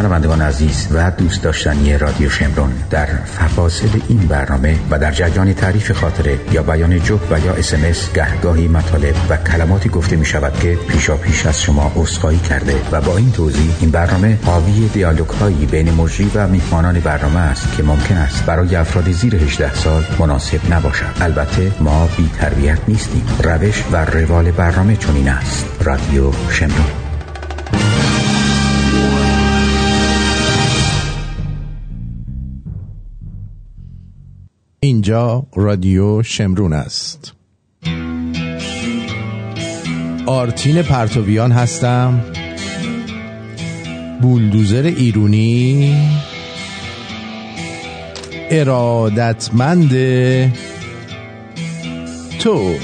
شنوندگان عزیز و دوست داشتنی رادیو شمرون در فواصل این برنامه و در جریان تعریف خاطره یا بیان جب و یا اسمس گهگاهی مطالب و کلماتی گفته می شود که پیشا پیش از شما اصخایی کرده و با این توضیح این برنامه حاوی دیالوگ هایی بین مجری و میهمانان برنامه است که ممکن است برای افراد زیر 18 سال مناسب نباشد. البته ما بی تربیت نیستیم. روش و روال برنامه چنین است. رادیو شمرون. اینجا رادیو شمرون است. آرتین پرتویان هستم. بولدوزر ایرونی. ارادتمند تو.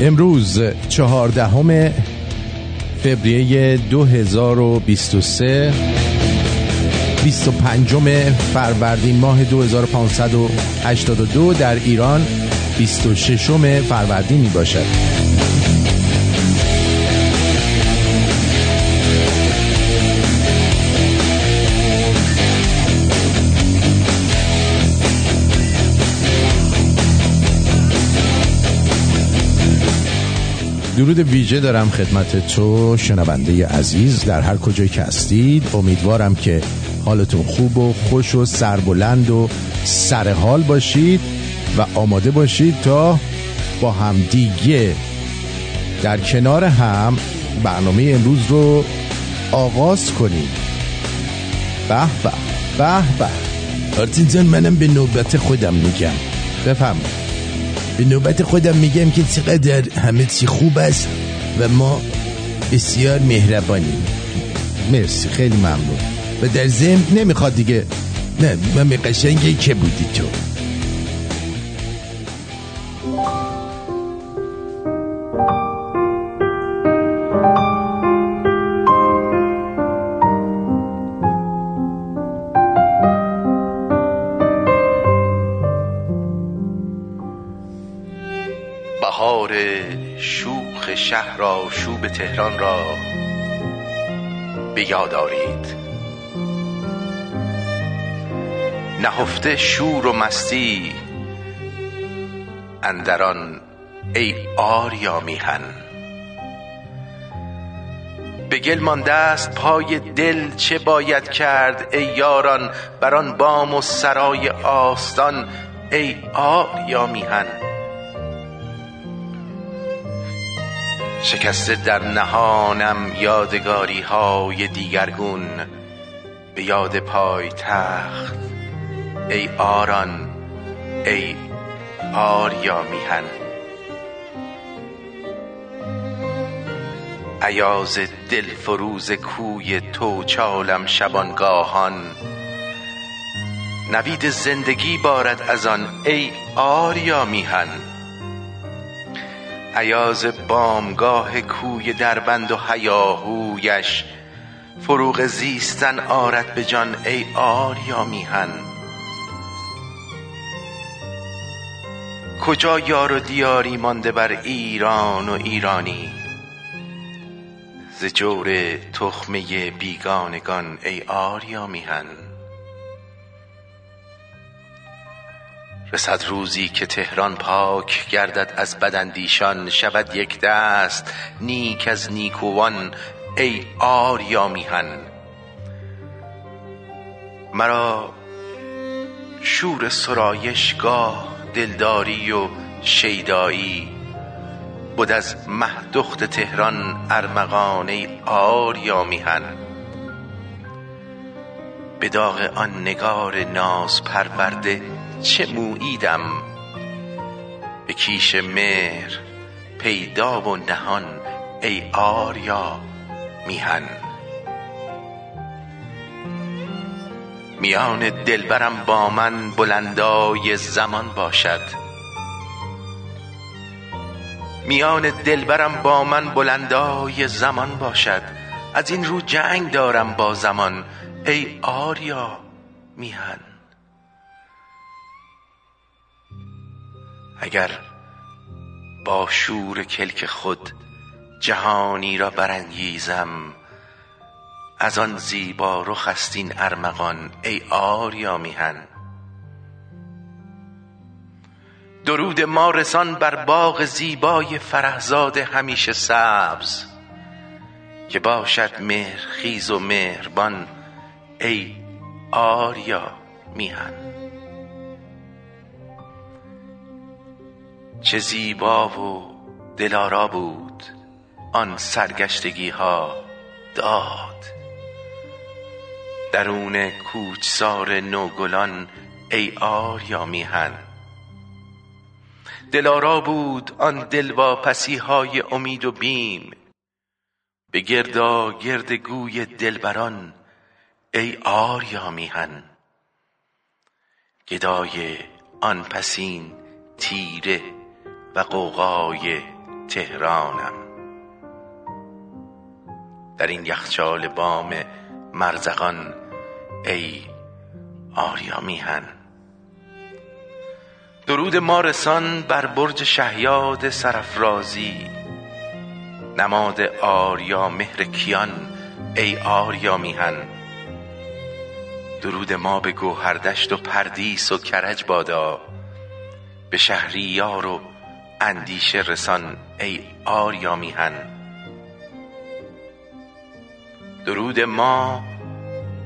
امروز چهاردهم فوریه 2023 25 فروردین ماه 2582 در ایران 26 فروردین می باشد. درود ویژه دارم خدمت تو شنونده عزیز در هر کجایی که هستید. امیدوارم که حالتون خوب و خوش و سربلند و سرحال باشید و آماده باشید تا با هم دیگه در کنار هم برنامه امروز رو آغاز کنیم. به به به به. آرتین منم به نوبت خودم میگم. بفهمم به نوبت خودم میگم که چقدر همه چی خوب است و ما بسیار مهربانیم. مرسی خیلی ممنون. و در ضمن نمی‌خواد دیگه. نه من قشنگی که بودی تو. شهر شوب تهران را به یاد آرید. نهفته شور و مستی اندران ای آریا میهن. به گل مانده است پای دل چه باید کرد ای یاران بر آن بام و سرای آستان ای آریا میهن. شکسته در نهانم یادگاری های دیگرگون به یاد پای تخت ای آران ای آریا میهن. عیاز دل فروز کوی تو چالم شبانگاهان. نوید زندگی بارد از آن ای آریا میهن. عیاز بامگاه کوی دربند و هیاهویش فروغ زیستن آرد به جان ای آریا میهن. کجا یار و دیاری مانده بر ایران و ایرانی؟ ز جور تخمه بیگانگان ای آریا میهن. رسد روزی که تهران پاک گردد از بدندیشان شود یک دست نیک از نیکوان ای آریا میهن. مرا شور سرایش گاه دلداری و شیدایی بود از مهدخت تهران ارمغان ای آریا میهن. به داغ آن نگار ناز پرورده چه موییدم به کیش مهر پیدا و نهان ای آریا میهن. میان دلبرم با من بلندای زمان باشد. میان دلبرم با من بلندای زمان باشد. از این رو جنگ دارم با زمان ای آریا میهن. اگر با شور کلک خود جهانی را برانگیزم از آن زیبا رخ است این ارمغان ای آریا میهن. درود ما رسان بر باغ زیبای فرهزاد همیشه سبز که باشد مهرخیز و مهربان ای آریا میهن. چه زیبا و دلارا بود آن سرگشتگی ها داد. درون کوچسار نوگلان ای آریا میهن. دلارا بود آن دلواپسی های امید و بیم. به گردا گرد گوی دلبران ای آریا میهن. گدای آن پسین تیره و قوقای تهرانم. در این یخچال بام مرزقان ای آریا میهن. درود ما رسان بر برج شهیاد سرافرازی. نماد آریا مهر کیان ای آریا میهن. درود ما به گوهردشت و پردیس و کرج بادا. به شهریار و اندیشه رسان ای آریا میهن. درود ما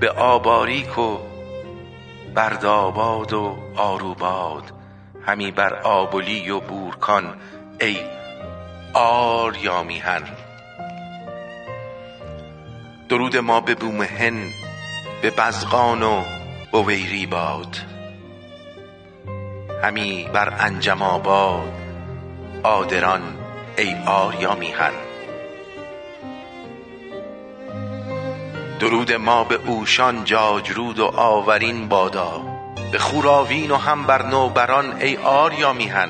به آباریک و برداباد و آروباد. همی بر آبلی و بورکان ای آریا میهن. درود ما به بومهن به بزغان و بویری باد همی بر انجم آباد آدران ای آریا میهن درود ما به اوشان جاجرود و آورین بادا. به خوراوین و هم بر نوبران ای آریا میهن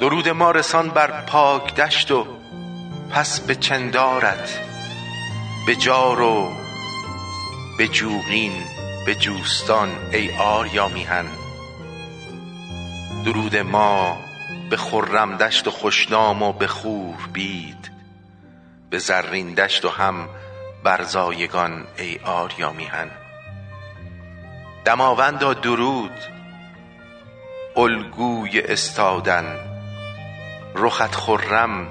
درود ما رسان بر پاک دشت و پس به چندارت. به جار و به جوغین به جوستان ای آریا میهن درود ما به خرم دشت و خوشنام و به خور بید به زرین دشت و هم بر زایگان ای آریا میهن. دماوندا درود الگوی استادن رخت خرم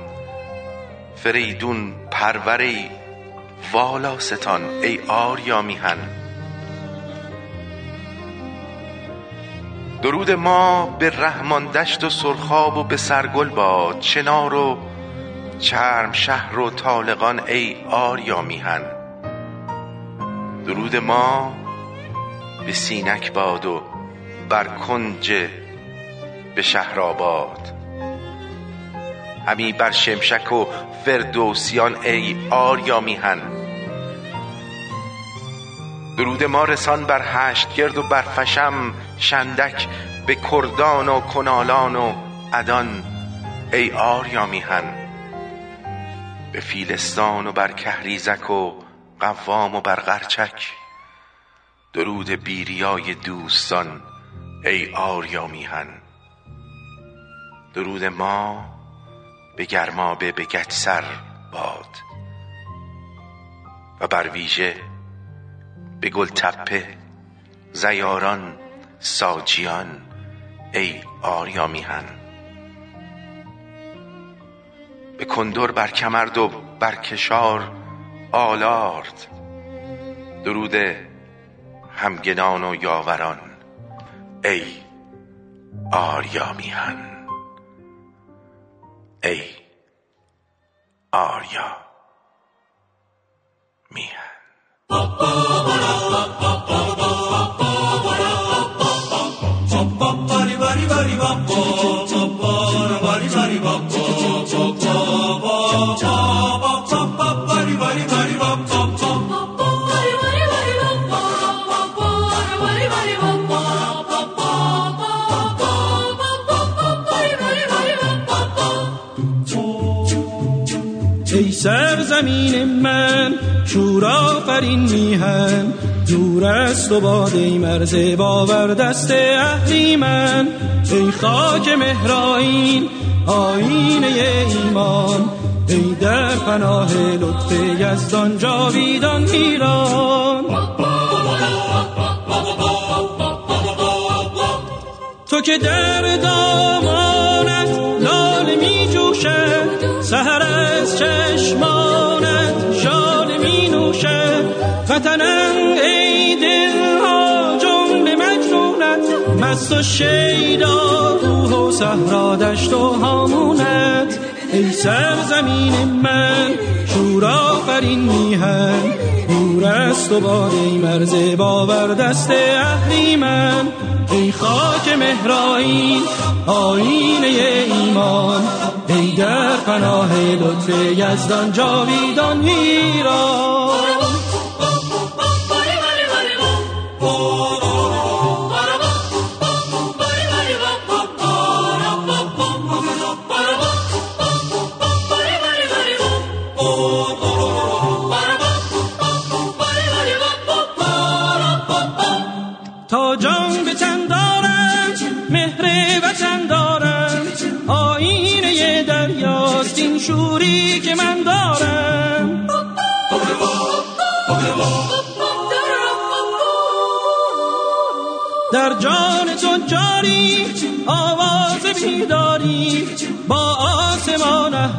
فریدون پروری والاستان ای آریا میهن. درود ما به رحمان دشت و سرخاب و به سرگل باد. چنار و چرم شهر و طالقان ای آریا میهن. درود ما به سینک باد و بر کنج به شهرآباد همی بر شمشک و فردوسیان ای آریا میهن. درود ما رسان بر هشت گرد و بر فشم شندک به کردان و کنالان و عدان ای آریا میهن به فیلستان و بر کهریزک و قوام و بر قرچک درود بیریای دوستان ای آریا میهن درود ما به گرمابه به گچسر باد. و بر ویژه به گلتپه زیاران ساجیان ای آریا میهن به کندر بر کمرد و بر کشار آلارد. درود همگنان و یاوران ای آریا میهن ای آریا میهن Bum, bum, buddy, buddy, buddy, bum, bum. شورا فرین میهن. دور است و باد ای مرز باور دست من. ای خاک مهرائین آینه ایمان. ای در پناه لطف یزدان جاویدان ایران. تو که در دامانت لال می جوشد سهر از نوشد وطنم ای دلها جمله مجنونت. مست و شیدا روح و صحرا دشت و هامونت. ای سرزمین من شورا فرین میهن. دور است و ای مرز باور دست اهلی من. ای خاک مهرائین آینه ایمان. ای در پناه لطف یزدان جاویدان ایران.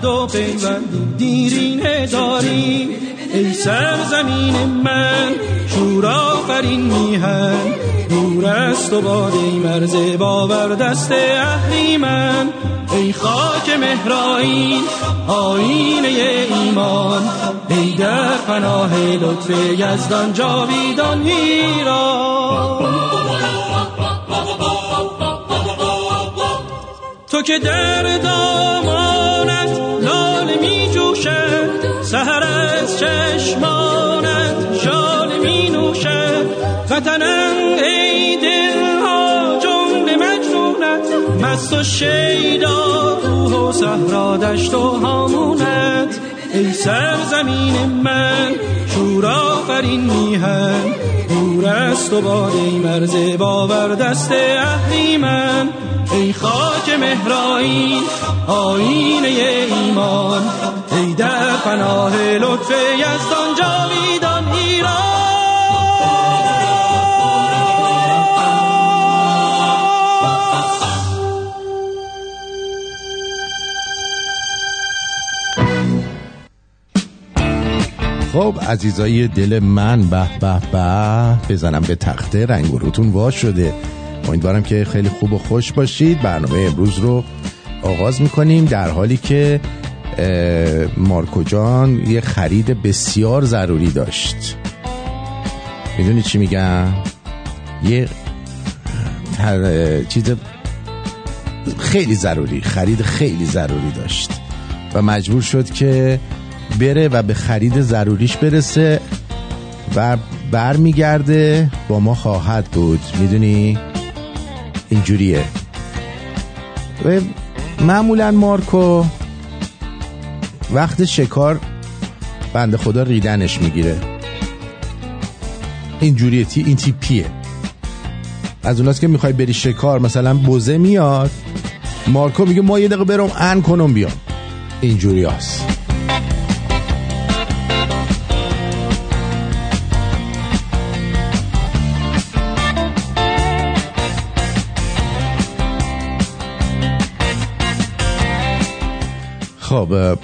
آسمان عهد و پیوند دیرینه داری ای سرزمین من شورا فرین میهن. دور است و ای مرز باور دست اهلی من. ای خاک مهرائین آینه ایمان. ای در پناه لطف یزدان جاویدان ایران. تو که در دامانت مست و شیدا روح و صحرا دشت و هامونت. ای سرزمین من شورا فرین میهن دور است و باد ای مرز باور دست اهلی من. ای خاک مهرائین آینه ایمان. ای در پناه لطف یزدان جاویدان خب عزیزای دل من به به به بزنم به تخته رنگ و روتون وا شده. امیدوارم که خیلی خوب و خوش باشید. برنامه امروز رو آغاز می‌کنیم در حالی که مارکو جان یه خرید بسیار ضروری داشت. می‌دونی چی میگم؟ یه چیز خیلی ضروری خرید خیلی ضروری داشت. و مجبور شد که بره و به خرید ضروریش برسه و برمیگرده با ما خواهد بود. می‌دونی؟ اینجوریه. و معمولا مارکو وقت شکار بند خدا ریدنش می‌گیره. اینجوریه تی این تیپیه. از اوناست که می‌خوای بری شکار مثلا بوزه میاد. مارکو میگه ما یه دقیقه برم ان کنم بیام. اینجوری هست خب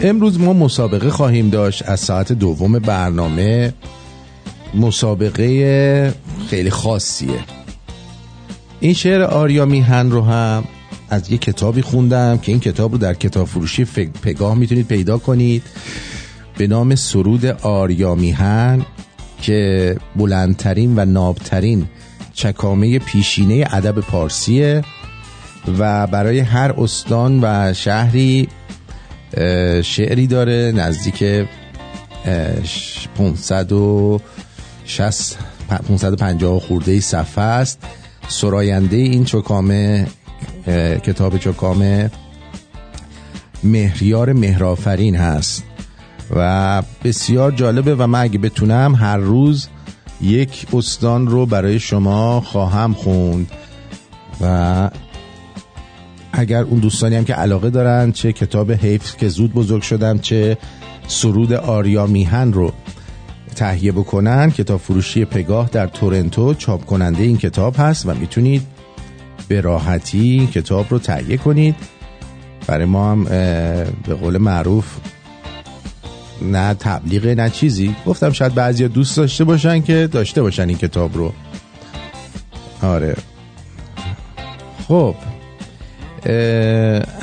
امروز ما مسابقه خواهیم داشت از ساعت دوم برنامه. مسابقه خیلی خاصیه. این شعر آریا میهن رو هم از یه کتابی خوندم که این کتاب رو در کتاب فروشی پگاه می‌تونید پیدا کنید. به نام سرود آریا میهن که بلندترین و نابترین چکامه پیشینه ادب پارسیه. و برای هر استان و شهری شعری داره نزدیک 560 550 خورده صفحه است. سراینده این چکامه کتاب چکامه مهریار مهرافرین هست و بسیار جالبه و من اگه بتونم هر روز یک استان رو برای شما خواهم خوند و اگر اون دوستانی هم که علاقه دارن چه کتاب حیف که زود بزرگ شدم چه سرود آریا میهن رو تهیه بکنن کتاب فروشی پگاه در تورنتو چاپ کننده این کتاب هست و می‌تونید به راحتی این کتاب رو تهیه کنید. برای ما هم به قول معروف نه تبلیغ نه چیزی. گفتم شاید بعضی دوست داشته باشن که داشته باشن این کتاب رو. آره. خب.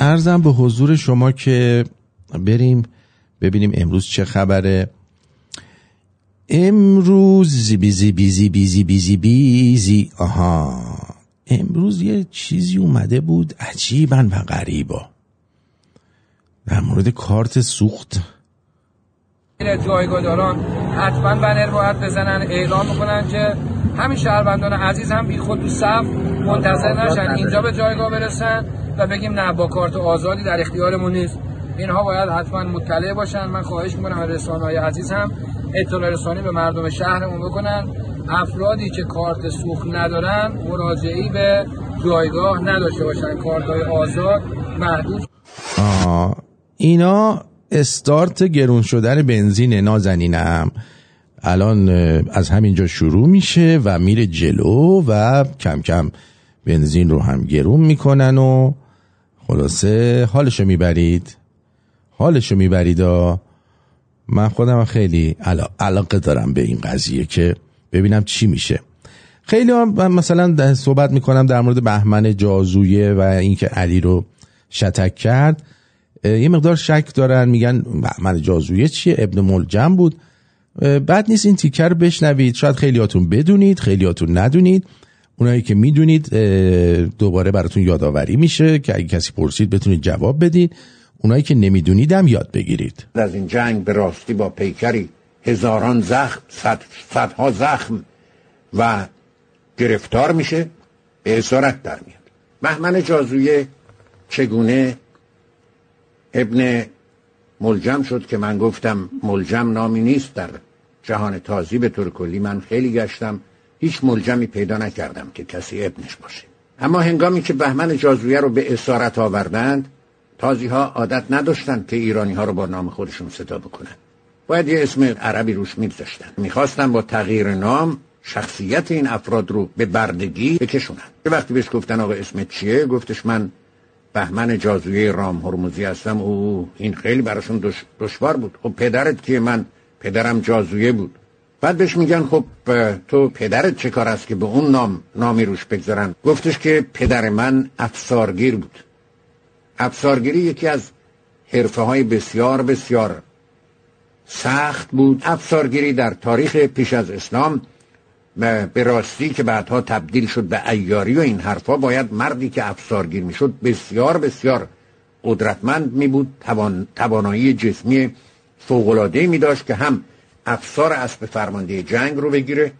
ارزم به حضور شما که بریم ببینیم امروز چه خبره. امروز بیزی بیزی بیزی بیزی بیزی آها. امروز یه چیزی اومده بود عجیبا و غریبا. در مورد کارت سوخت. جایگاه حتما بنر باید بزنن. اعلام می‌کنن که همین شهروندان عزیز هم بی خود تو صف منتظر نشن. اینجا به جایگاه برسن. و بگیم نه با کارت آزادی در اختیارمون نیست. اینها باید حتما مطلع باشن. من خواهش می‌کنم رسانه های عزیز هم اطلاع رسانی به مردم شهرمون بکنن. افرادی که کارت سوخت ندارن مراجعی به جایگاه نداشته باشن. کارت های آزاد محدود. آه. اینا استارت گرون شدن بنزین نازنینم. الان از همینجا شروع میشه و میره جلو و کم کم بنزین رو هم گرون می‌کنن و خلاصه حالشو می‌برید؟ حالشو می‌برید و من خودم خیلی علاقه دارم به این قضیه که ببینم چی میشه. خیلی هم مثلا صحبت می‌کنم در مورد بهمن جازویه و اینکه علی رو شتک کرد. یه مقدار شک دارن میگن بهمن جازویه چیه؟ ابن ملجم بود. بعد نیست این تیکر بشنوید. شاید خیلیاتون بدونید خیلیاتون ندونید. اونایی که می‌دونید دوباره براتون یادآوری میشه که اگه کسی پرسید بتونید جواب بدید اونایی که نمیدونیدم یاد بگیرید. از این جنگ به راستی با پیکری هزاران زخم صد، صدها زخم و گرفتار میشه به اسارت در میاد. بهمن جازویه چگونه ابن ملجم شد که من گفتم ملجم نامی نیست در جهان تازی به طور کلی من خیلی گشتم. هیچ ملجمی پیدا نکردم که کسی ابنش باشه. اما هنگامی که بهمن جازویه رو به اسارت آوردند تازی ها عادت نداشتند که ایرانی ها رو با نام خودشون صدا بکنن باید یه اسم عربی روش میگذاشتن. می‌خواستن با تغییر نام شخصیت این افراد رو به بردگی بکشونن. یه وقتی بهش گفتن آقا اسمت چیه گفتش من بهمن جازویه رام هرمزی هستم. او این خیلی براشون دشوار بود. خب پدرت که من پدرم جازویه بود. بعد بهش میگن خب تو پدرت چه کار است که به اون نام نامی روش بگذارن؟ گفتش که پدر من افسارگیر بود. افسارگیری یکی از حرفه های بسیار بسیار سخت بود. افسارگیری در تاریخ پیش از اسلام به راستی که بعدها تبدیل شد به ایاری و این حرفا باید مردی که افسارگیر می‌شد بسیار بسیار قدرتمند می بود توان، توانایی جسمی فوقلاده می داشت که هم افسار اسب فرمانده جنگ رو بگیره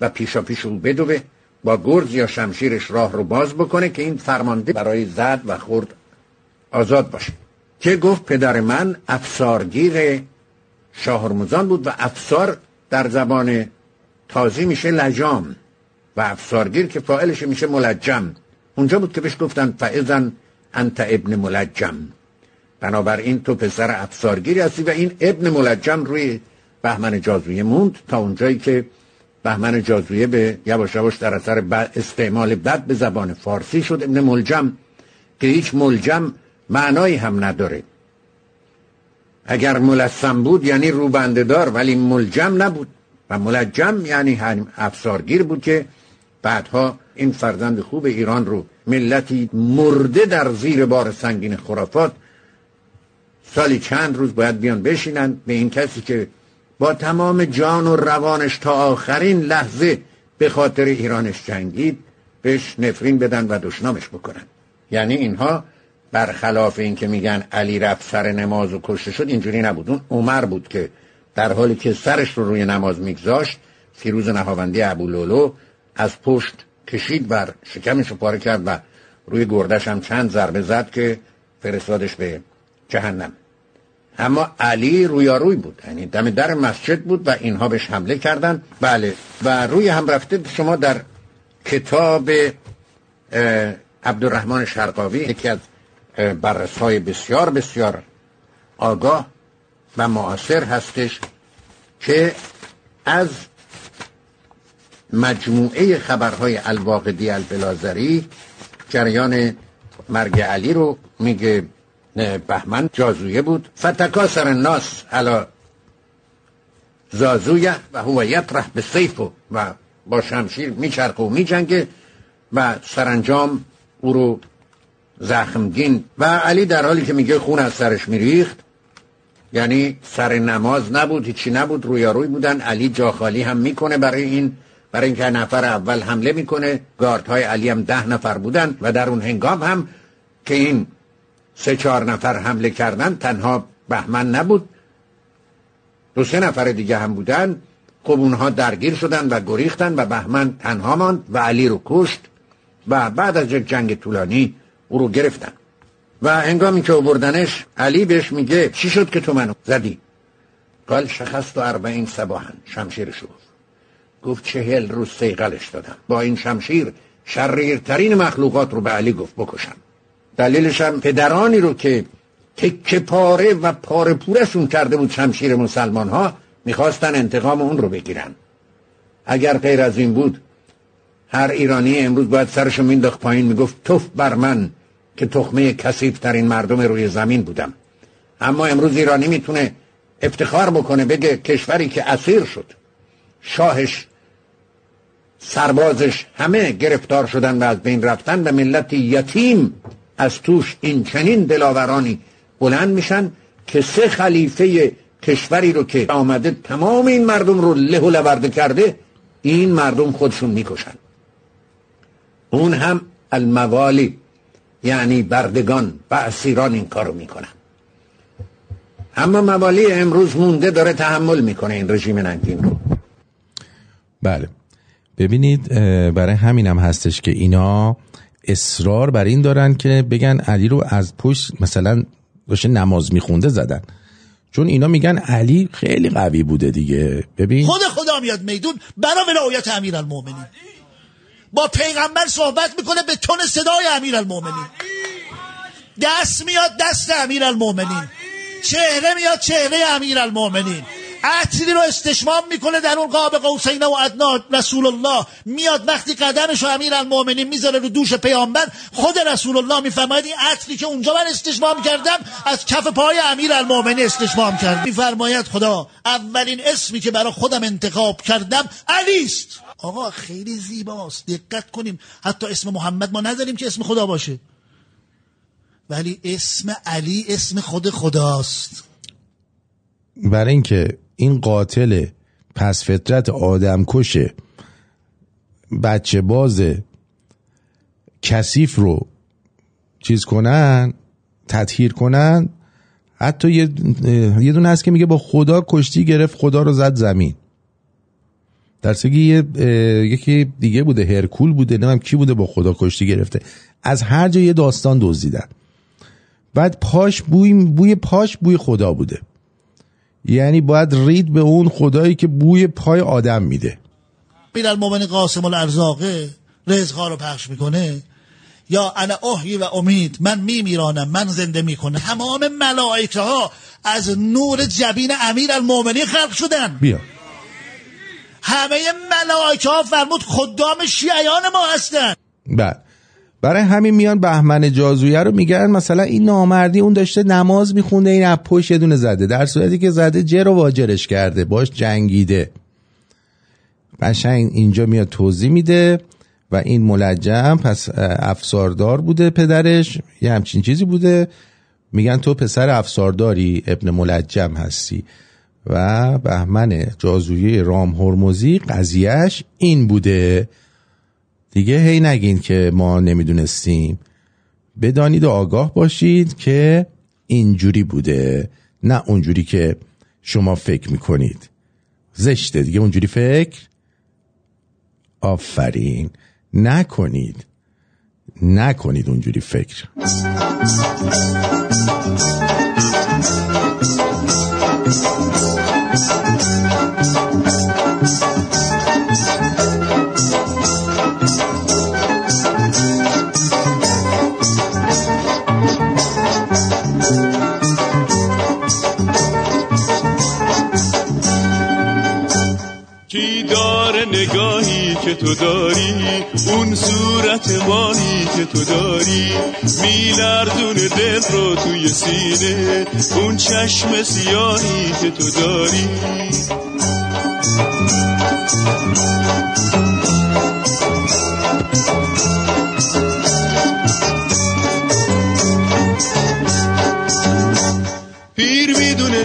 و پیشا پیش رو بدوه با گرز یا شمشیرش راه رو باز بکنه که این فرمانده برای زد و خورد آزاد باشه. که گفت پدر من افسارگیر شاهرمزان بود و افسار در زبان تازی میشه لجام و افسارگیر که فائلش میشه ملجم. اونجا بود که بهش گفتن فعزن انت ابن ملجم. بنابراین تو پسر افسارگیری هستی و این ابن ملجم روی بهمن جازویه موند تا اونجایی که بهمن جازویه به یواش یواش در اثر استعمال بد به زبان فارسی شد. ابن ملجم که هیچ ملجم معنایی هم نداره. اگر ملسم بود یعنی روبندهدار ولی ملجم نبود. و ملجم یعنی افسارگیر بود که بعدها این فرزند خوب ایران رو ملتی مرده در زیر بار سنگین خرافات سالی چند روز باید بیان بشینند به این کسی که با تمام جان و روانش تا آخرین لحظه به خاطر ایرانش جنگید بهش نفرین بدن و دشنامش بکنن. یعنی اینها برخلاف این که میگن علی رفت سر نماز و کشته شد اینجوری نبود. اون عمر بود که در حالی که سرش رو روی نماز میگذاشت فیروز نهاوندی ابو لولو از پشت کشید بر شکمش رو پاره کرد و روی گردش هم چند ضربه زد که فرستادش به جهنم. اما علی رویاروی بود. یعنی دم در مسجد بود و اینها بهش حمله کردن. بله. و روی هم رفته شما در کتاب عبدالرحمن شرقاوی یکی از بررس های بسیار بسیار آگاه و معاصر هستش که از مجموعه خبرهای الواقدی البلازری جریان مرگ علی رو میگه بهمن جازویه بود. فتکاسر الناس علا زازویه و هو یطرح به سیف و با شمشیر میچرخه و میجنگه و سرانجام او رو زخمگین. و علی در حالی که میگه خون از سرش میریخت یعنی سر نماز نبود هیچی نبود رویاروی بودن. علی جاخالی هم می‌کنه برای این برای اینکه نفر اول حمله می‌کنه. های علی هم ده نفر بودن و در اون هنگام هم که این سه چهار نفر حمله کردن تنها بهمن نبود. دو سه نفر دیگه هم بودن. خب اونها درگیر شدن و گریختن و بهمن تنها ماند و علی رو کشت و بعد از یک جنگ طولانی او رو گرفتن. و هنگامی که بردنش علی بهش میگه چی شد که تو منو زدی؟ قال شخص و اربعین سباهن شمشیر شد گفت. چهل روز سیقلش دادم. با این شمشیر شریرترین مخلوقات رو به علی گفت بکشم. دلیلش هم پدرانی رو که تکه پاره و پاره پورشون کرده بود شمشیر مسلمان ها می‌خواستن انتقام اون رو بگیرن. اگر غیر از این بود هر ایرانی امروز باید سرشو مینداخت پایین می‌گفت توف بر من که تخمه کسیف ترین مردم روی زمین بودم. اما امروز ایرانی می‌تونه افتخار بکنه بگه کشوری که اسیر شد. شاهش سربازش همه گرفتار شدن و از بین رفتن و ملت یتیم از توش این چنین دلاورانی بلند میشن که سه خلیفه کشوری رو که آمده تمام این مردم رو له و لورده کرده این مردم خودشون می‌کشن. اون هم الموالی یعنی بردگان و اسیران این کارو می‌کنن. اما موالی امروز مونده داره تحمل می‌کنه این رژیم ننگین رو. بله. ببینید برای همینم هستش که اینا اصرار بر این دارن که بگن علی رو از پشت مثلا داشته نماز میخونده زدن. چون اینا میگن علی خیلی قوی بوده دیگه. ببین. خود خدا میاد میدون. برای ولایت امیر المومنین با پیغمبر صحبت می‌کنه به تون صدای امیر المومنین دست میاد دست امیر المومنین چهره میاد چهره امیر المومنین عطری رو استشمام می‌کنه در اون قاب قوسین و ادنا رسول الله. میاد وقتی قدمش رو امیر المومنین می‌ذاره رو دوش پیامبر خود رسول الله میفرماید این عطری که اونجا من استشمام کردم از کف پای امیر المومنین استشمام کرد. میفرماید خدا اولین اسمی که برای خودم انتخاب کردم علی است. آقا خیلی زیباست. دقت کنیم. حتی اسم محمد ما نداریم که اسم خدا باشه. ولی اسم علی اسم خود خداست. برای اینکه این قاتل پس فطرت آدم کشه بچه باز کثیف رو چیز کنن تطهیر کنن حتی یه, یه دونه هست که میگه با خدا کشتی گرفت خدا رو زد زمین. در یه یکی دیگه بوده هرکول بوده نمیم کی بوده با خدا کشتی گرفته. از هر جا یه داستان دزدیدن. بعد پاش بوی بوی پاش بوی خدا بوده. یعنی باید رید به اون خدایی که بوی پای آدم میده. بین المومن قاسم الارزاقه رزقها رو پخش می‌کنه. یا انا احیی و امید من میمیرانم من زنده می‌کنه تمام ملائکه ها از نور جبین امیر المومنی خلق شدن. بیا. همه ملائکه ها فرمود خدام شیعیان ما هستن. بعد. برای همین میان بهمن جازویه رو میگن مثلا این نامردی اون داشته نماز میخونده این اپوش یه دونه زده. در صورتی که زده جر و واجرش کرده باش جنگیده. قشنگ اینجا میاد توضیح میده و این ملجم پس افساردار بوده پدرش یه همچین چیزی بوده. میگن تو پسر افسارداری ابن ملجم هستی. و بهمن جازویه رام هرمزی قضیهش این بوده. دیگه هی نگین که ما نمی‌دونستیم. بدانید و آگاه باشید که اینجوری بوده نه اونجوری که شما فکر می‌کنید. زشته دیگه اونجوری فکر؟ آفرین. نکنید. نکنید اونجوری فکر. تو داری اون صورت ماهی که تو داری. میلردونه دل رو توی سینه اون چشم سیاهی که تو داری.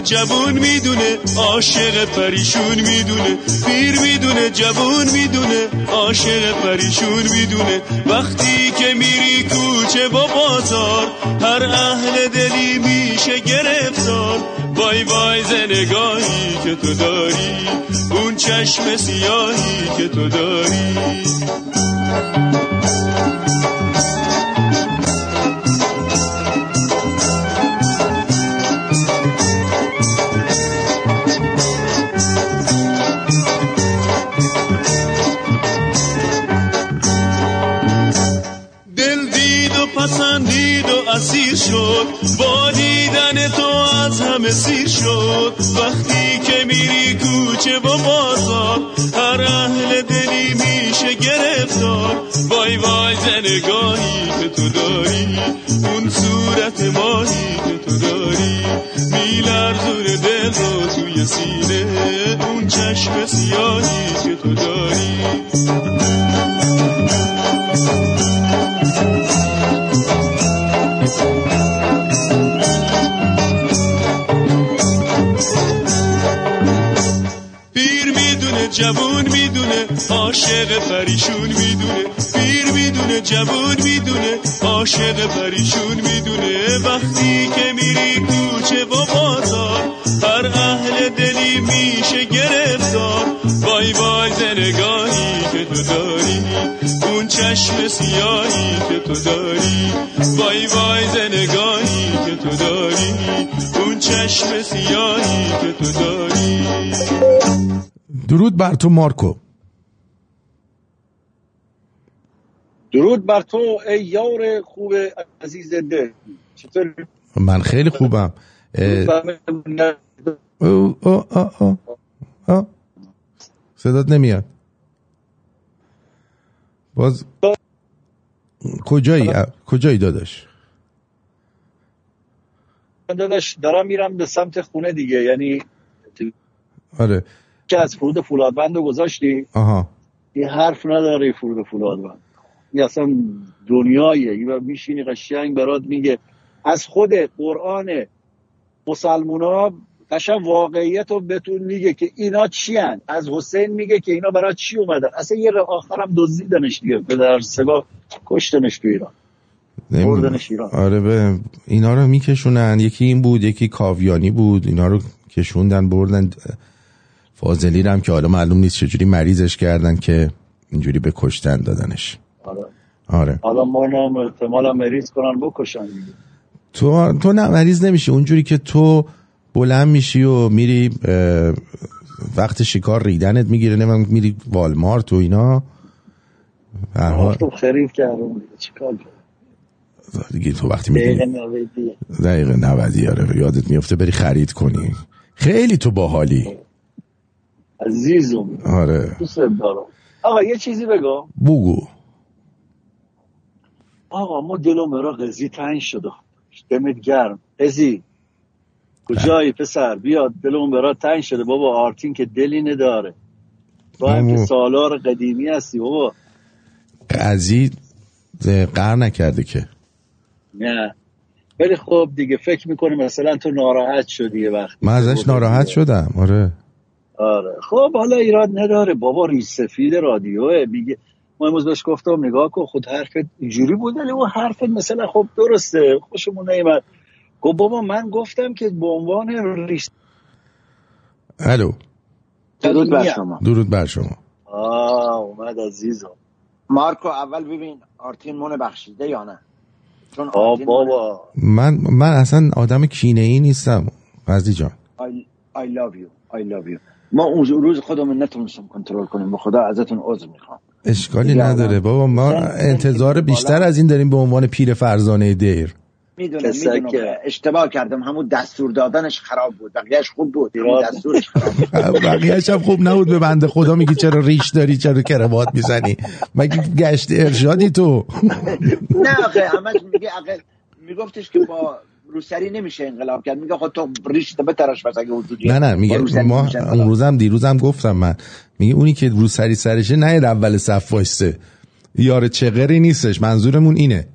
جوون می‌دونه عاشق پریشون می‌دونه. پیر می‌دونه جوون می‌دونه عاشق پریشون می‌دونه. وقتی که میری کوچه با بازار هر اهل دلی میشه گرفتار. وای وای زنگاهی که تو داری اون چشم سیاهی که تو داری. اسیر شد. با دیدن تو از همه سیر شد. وقتی که میری کوچه با بازار هر اهل دلی میشه گرفتار. وای وای زنگاهی که تو داری اون صورت ماهی که تو داری. میلرزون دل رو توی سینه اون چشم سیاهی که تو داری. جوون می‌دونه عاشق پریشون می‌دونه. پیر می‌دونه جوون می‌دونه عاشق پریشون می‌دونه. وقتی که میری کوچه و بازار هر اهل دلی میشه گرفتار. وای وای زنگاهی که تو داری اون چشم سیاهی که تو داری. وای وای زنگاهی که تو داری اون چشم سیاهی که تو داری. درود بر تو مارکو. درود بر تو ای یار خوب عزیز دل. چطور من خیلی خوبم. صدات نمیاد. باز کجایی؟ کجایی داداش؟ داداش دارم میرم به سمت خونه دیگه یعنی آره. که از فرود فولادبند رو گذاشتی؟ آها. یه حرف نداره فرود فولادبند. این اصلا دنیایه این میشینی قشنگ برات میگه. از خود قرآن مسلمونا قشنگ واقعیت رو بهتون میگه که اینا چی هن؟ از حسین میگه که اینا برای چی اومدن؟ اصلا یه آخرم دزدیدنش دیگه. به در سگاه کشتنش تو ایران. بردنش ایران. آره به اینا رو میکشونن. یکی این بود یکی کاویانی بود. اینا رو کشوندن بردن. فاضلی هم که حالا معلوم نیست چجوری مریضش کردن که اینجوری به کشتن دادنش. آره. آره. حالا ما نام احتمالا مریض کنن بکشن تو تو نه مریض نمیشی. اونجوری که تو بلند میشی و میری وقت شکار ریدنت می‌گیره نمیم میری والمارت و اینا. هر تو خرید کردم چیکار کنم؟ دیگه تو وقتی میری دقیقه 90 آره. یادت میفته بری خرید کنی. خیلی تو باحالی. عزیزم آره. دوست دارم. آقا یه چیزی بگو. بگو. آقا ما دلم را قضی تنگ شده. دمت گرم. قضی کجایی پسر؟ بیاد دلم برات تنگ شده. بابا آرتین که دلی نداره. تو هم که. سالار قدیمی هستی بابا. قضی قر نکرده که. نه. ولی خب دیگه فکر می‌کنه مثلا تو ناراحت شدی یه وقت. من ازش ناراحت شدم. آره. آره. خب حالا ایراد نداره. بابا ریش سفید رادیوه. میگه ما امروز بهش گفتم نگاه کن خود حرفت اینجوری بود ولی اون حرفت مثلا خب درسته. خوشمون نیومد. گفت بابا من گفتم که به عنوان ریش الو. درود بر شما. درود بر شما. آه اومد عزیزم. مارکو اول ببین آرتین مون بخشیده یا نه؟ چون آه بابا. من من اصلا آدم کینه ای نیستم. قضی جان. I, I love you. I love you. ما اون روز خودمون نتونستم کنترل کنیم. به خدا ازتون عذر می‌خوام. اشکالی نداره. بابا ما انتظار بیشتر از این داریم به عنوان پیر فرزانه دیر می‌دونم که- اشتباه کردم. همون دستور دادنش خراب بود. بقیهش خوب بود. همون دستورش خراب بود. بقیهش هم خوب نبود. به بنده خدا میگی چرا ریش داری چرا کروات می‌زنی؟ مگه گشت ارشادی تو؟ نه آخه همش میگه آخه میگفتش که با روسری نمیشه انقلاب کرد میگه خود تو ریش بتراش بس اگه وجودی نه نه میگه روسری ما. اون روزم دیروزم گفتم من میگه اونی که رو سری سرشه نه اول صف وایسته یار چغری نیستش منظورمون اینه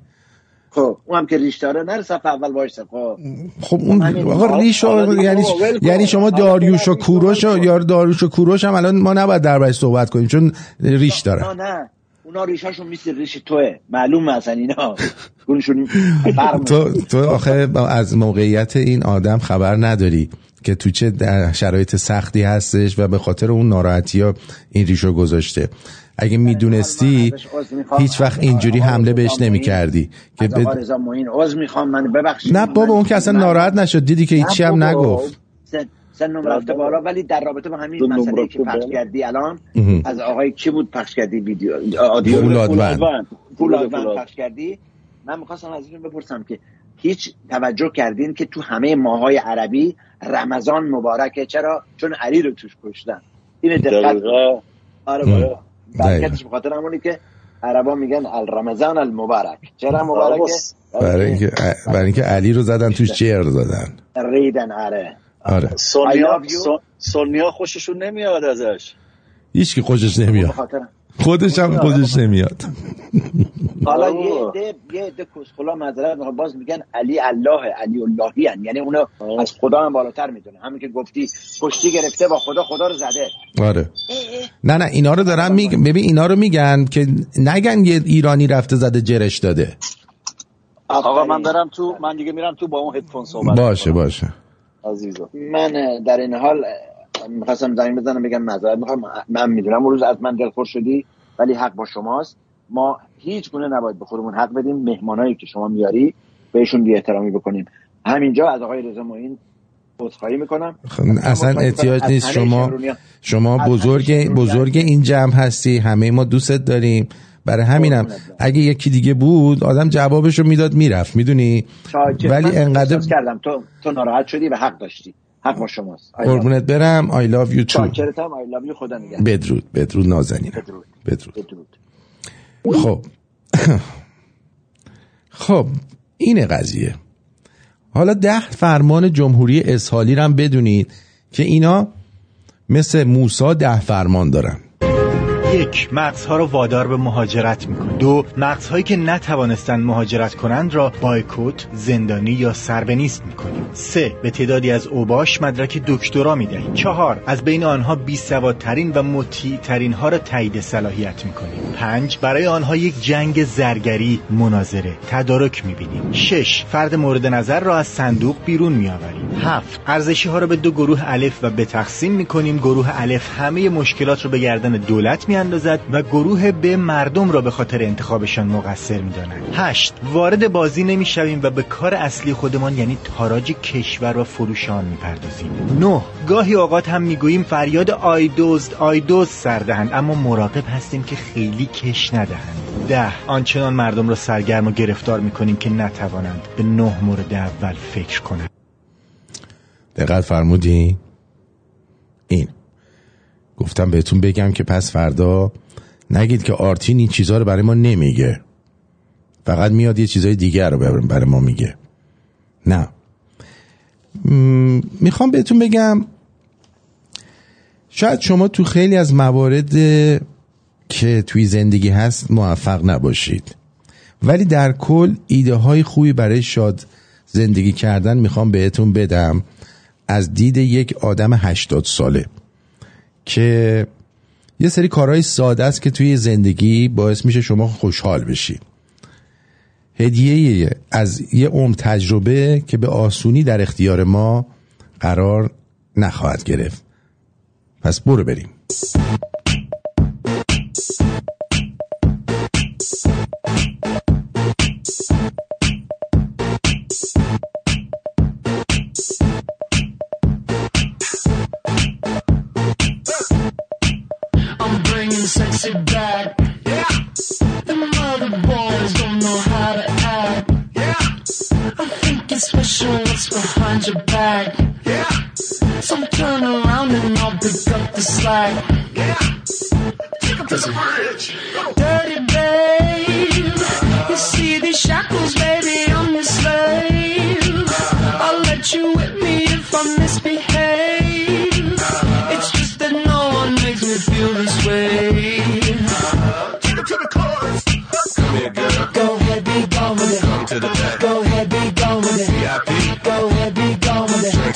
خب اون هم که ریش داره نره صف اول وایسه خب خب اون. آقا ریش یعنی کن. یعنی شما داریوش و کوروش و ول کن. یا داریوش و کوروش هم الان ما نباید دربارش صحبت کنیم چون ریش نه دارن نه اونا ریشاشون مثل ریش توه. معلومه اصلا اینا. تو تو آخه از موقعیت این آدم خبر نداری که تو چه در شرایط سختی هستش و به خاطر اون ناراحتی ها این ریشو گذاشته. اگه می‌دونستی عذر می‌خوام. هیچ وقت اینجوری حمله بهش نمی کردی که بد... می‌خوام. من ببخشید. نه بابا اون که اصلا ناراحت نشد. دیدی که هیچی هم. نگفت. سنم رفته بالا ولی در رابطه با همین مسئله که پخش بالا. کردی الان. از آقای کی بود پخش کردی ویدیو؟ آدیو فولادوند. فولادوند فولاد. پخش کردی. من می‌خواستم از این بپرسم که هیچ توجه کردین که تو همه ماهای عربی رمضان مبارکه. چرا؟ چون علی رو توش کشتن. این دقت آره. بابا برکتش بخاطر همونی که عربا میگن الرمضان المبارک. چرا مبارکه؟ برای اینکه برای اینکه علی رو زدن توش جر دادن ریدن آره. آره. سونیا سونیا خوششون نمیاد ازش. هیچ کی خوشش نمیاد. خودش هم خوشش نمیاد. حالا یه. عده یه عده کسخلا معذرت می‌خوام. باز میگن علی الله علی اللهی هن. یعنی اونا از خدا هم بالاتر می‌دونه. همین که گفتی پشتی گرفته با خدا خدا رو زده. آره. نه نه اینا رو دارم میگم ببین اینا رو میگن که نگن یه ایرانی رفته زده جرش داده. آقا من برم تو من دیگه میرم تو با اون هدفون صحبت باشه. باشه. عزیزم. من در این حال می‌خواستم زنگ بزنم بگم معذرت می‌خوام. من می‌دونم اون روز از من دلخور شدی ولی حق با شماست. ما هیچ گونه نباید به خودمون حق بدیم. مهمانایی که شما میاری بهشون بی احترامی بکنیم. همینجا از آقای رضا معین عذرخواهی می‌کنم. خب، اصلا احتیاج نیست. شما. شما بزرگ. بزرگ این جمع هستی. همه ما دوستت داریم. برای همینم. اگه یکی دیگه بود آدم جوابشو می‌داد می‌رفت. می‌دونی. ولی انقدر کردم تو تو ناراحت شدی و حق داشتی. حق با شماست. قربونت برم. I love you too. چاکرتم I love you خدا نگهدار. بدرود بدرود نازنینم. بدرود. بدرود. بدرود. خب. خب اینه قضیه. حالا ده فرمان جمهوری اسحالی رو هم بدونید که اینا مثل موسا ده فرمان دارن. یک مغزها را وادار به مهاجرت می‌کنه. دو مغزهایی که نتوانستند مهاجرت کنند را بایکوت زندانی یا سربنیست می‌کنیم. سه به تعدادی از اوباش مدرک دکترا می‌دهیم. چهار از بین آنها بی سوادترین و مطیع ترین ها را تایید صلاحیت می‌کنیم. پنج برای آنها یک جنگ زرگری مناظره تدارک می‌بینیم. شش فرد مورد نظر را از صندوق بیرون میآوریم. هفت ارزشی ها را به دو گروه الف و به تقسیم می‌کنیم. گروه الف همه مشکلات را به گردن دولت میاندازد و گروه به مردم را به خاطر انتخابشان مقصر می‌دانند هشت وارد بازی نمی‌شویم و به کار اصلی خودمان یعنی تاراج کشور و فروش آن می‌پردازیم. نه گاهی اوقات هم می‌گوییم فریاد آی دزد آی دزد سردهند اما مراقب هستیم که خیلی کش ندهند. ده آنچنان مردم را سرگرم و گرفتار می‌کنیم که نتوانند به نه مورد اول فکر کنند. دقت فرمودین؟ این. گفتم بهتون بگم که پس فردا نگید که آرتین این چیزها رو برای ما نمیگه. فقط میاد یه چیزای دیگر رو بر- برای ما میگه. نه. می‌خوام بهتون بگم شاید شما تو خیلی از موارد که توی زندگی هست موفق نباشید. ولی در کل ایده های خوبی برای شاد زندگی کردن می‌خوام بهتون بدم. از دید یک آدم 80 ساله. که یه سری کارهای ساده است که توی زندگی باعث میشه شما خوشحال بشی. هدیه از یه عمر تجربه که به آسونی در اختیار ما قرار نخواهد گرفت. پس برو بریم. Sexy back. Yeah. The mother boys don't know how to act. Yeah. I'm you what's behind your back. Yeah. So turn around and I'll pick up the slack. Yeah. Take 'em to the bridge. Dirty babe. You see these shackles, baby,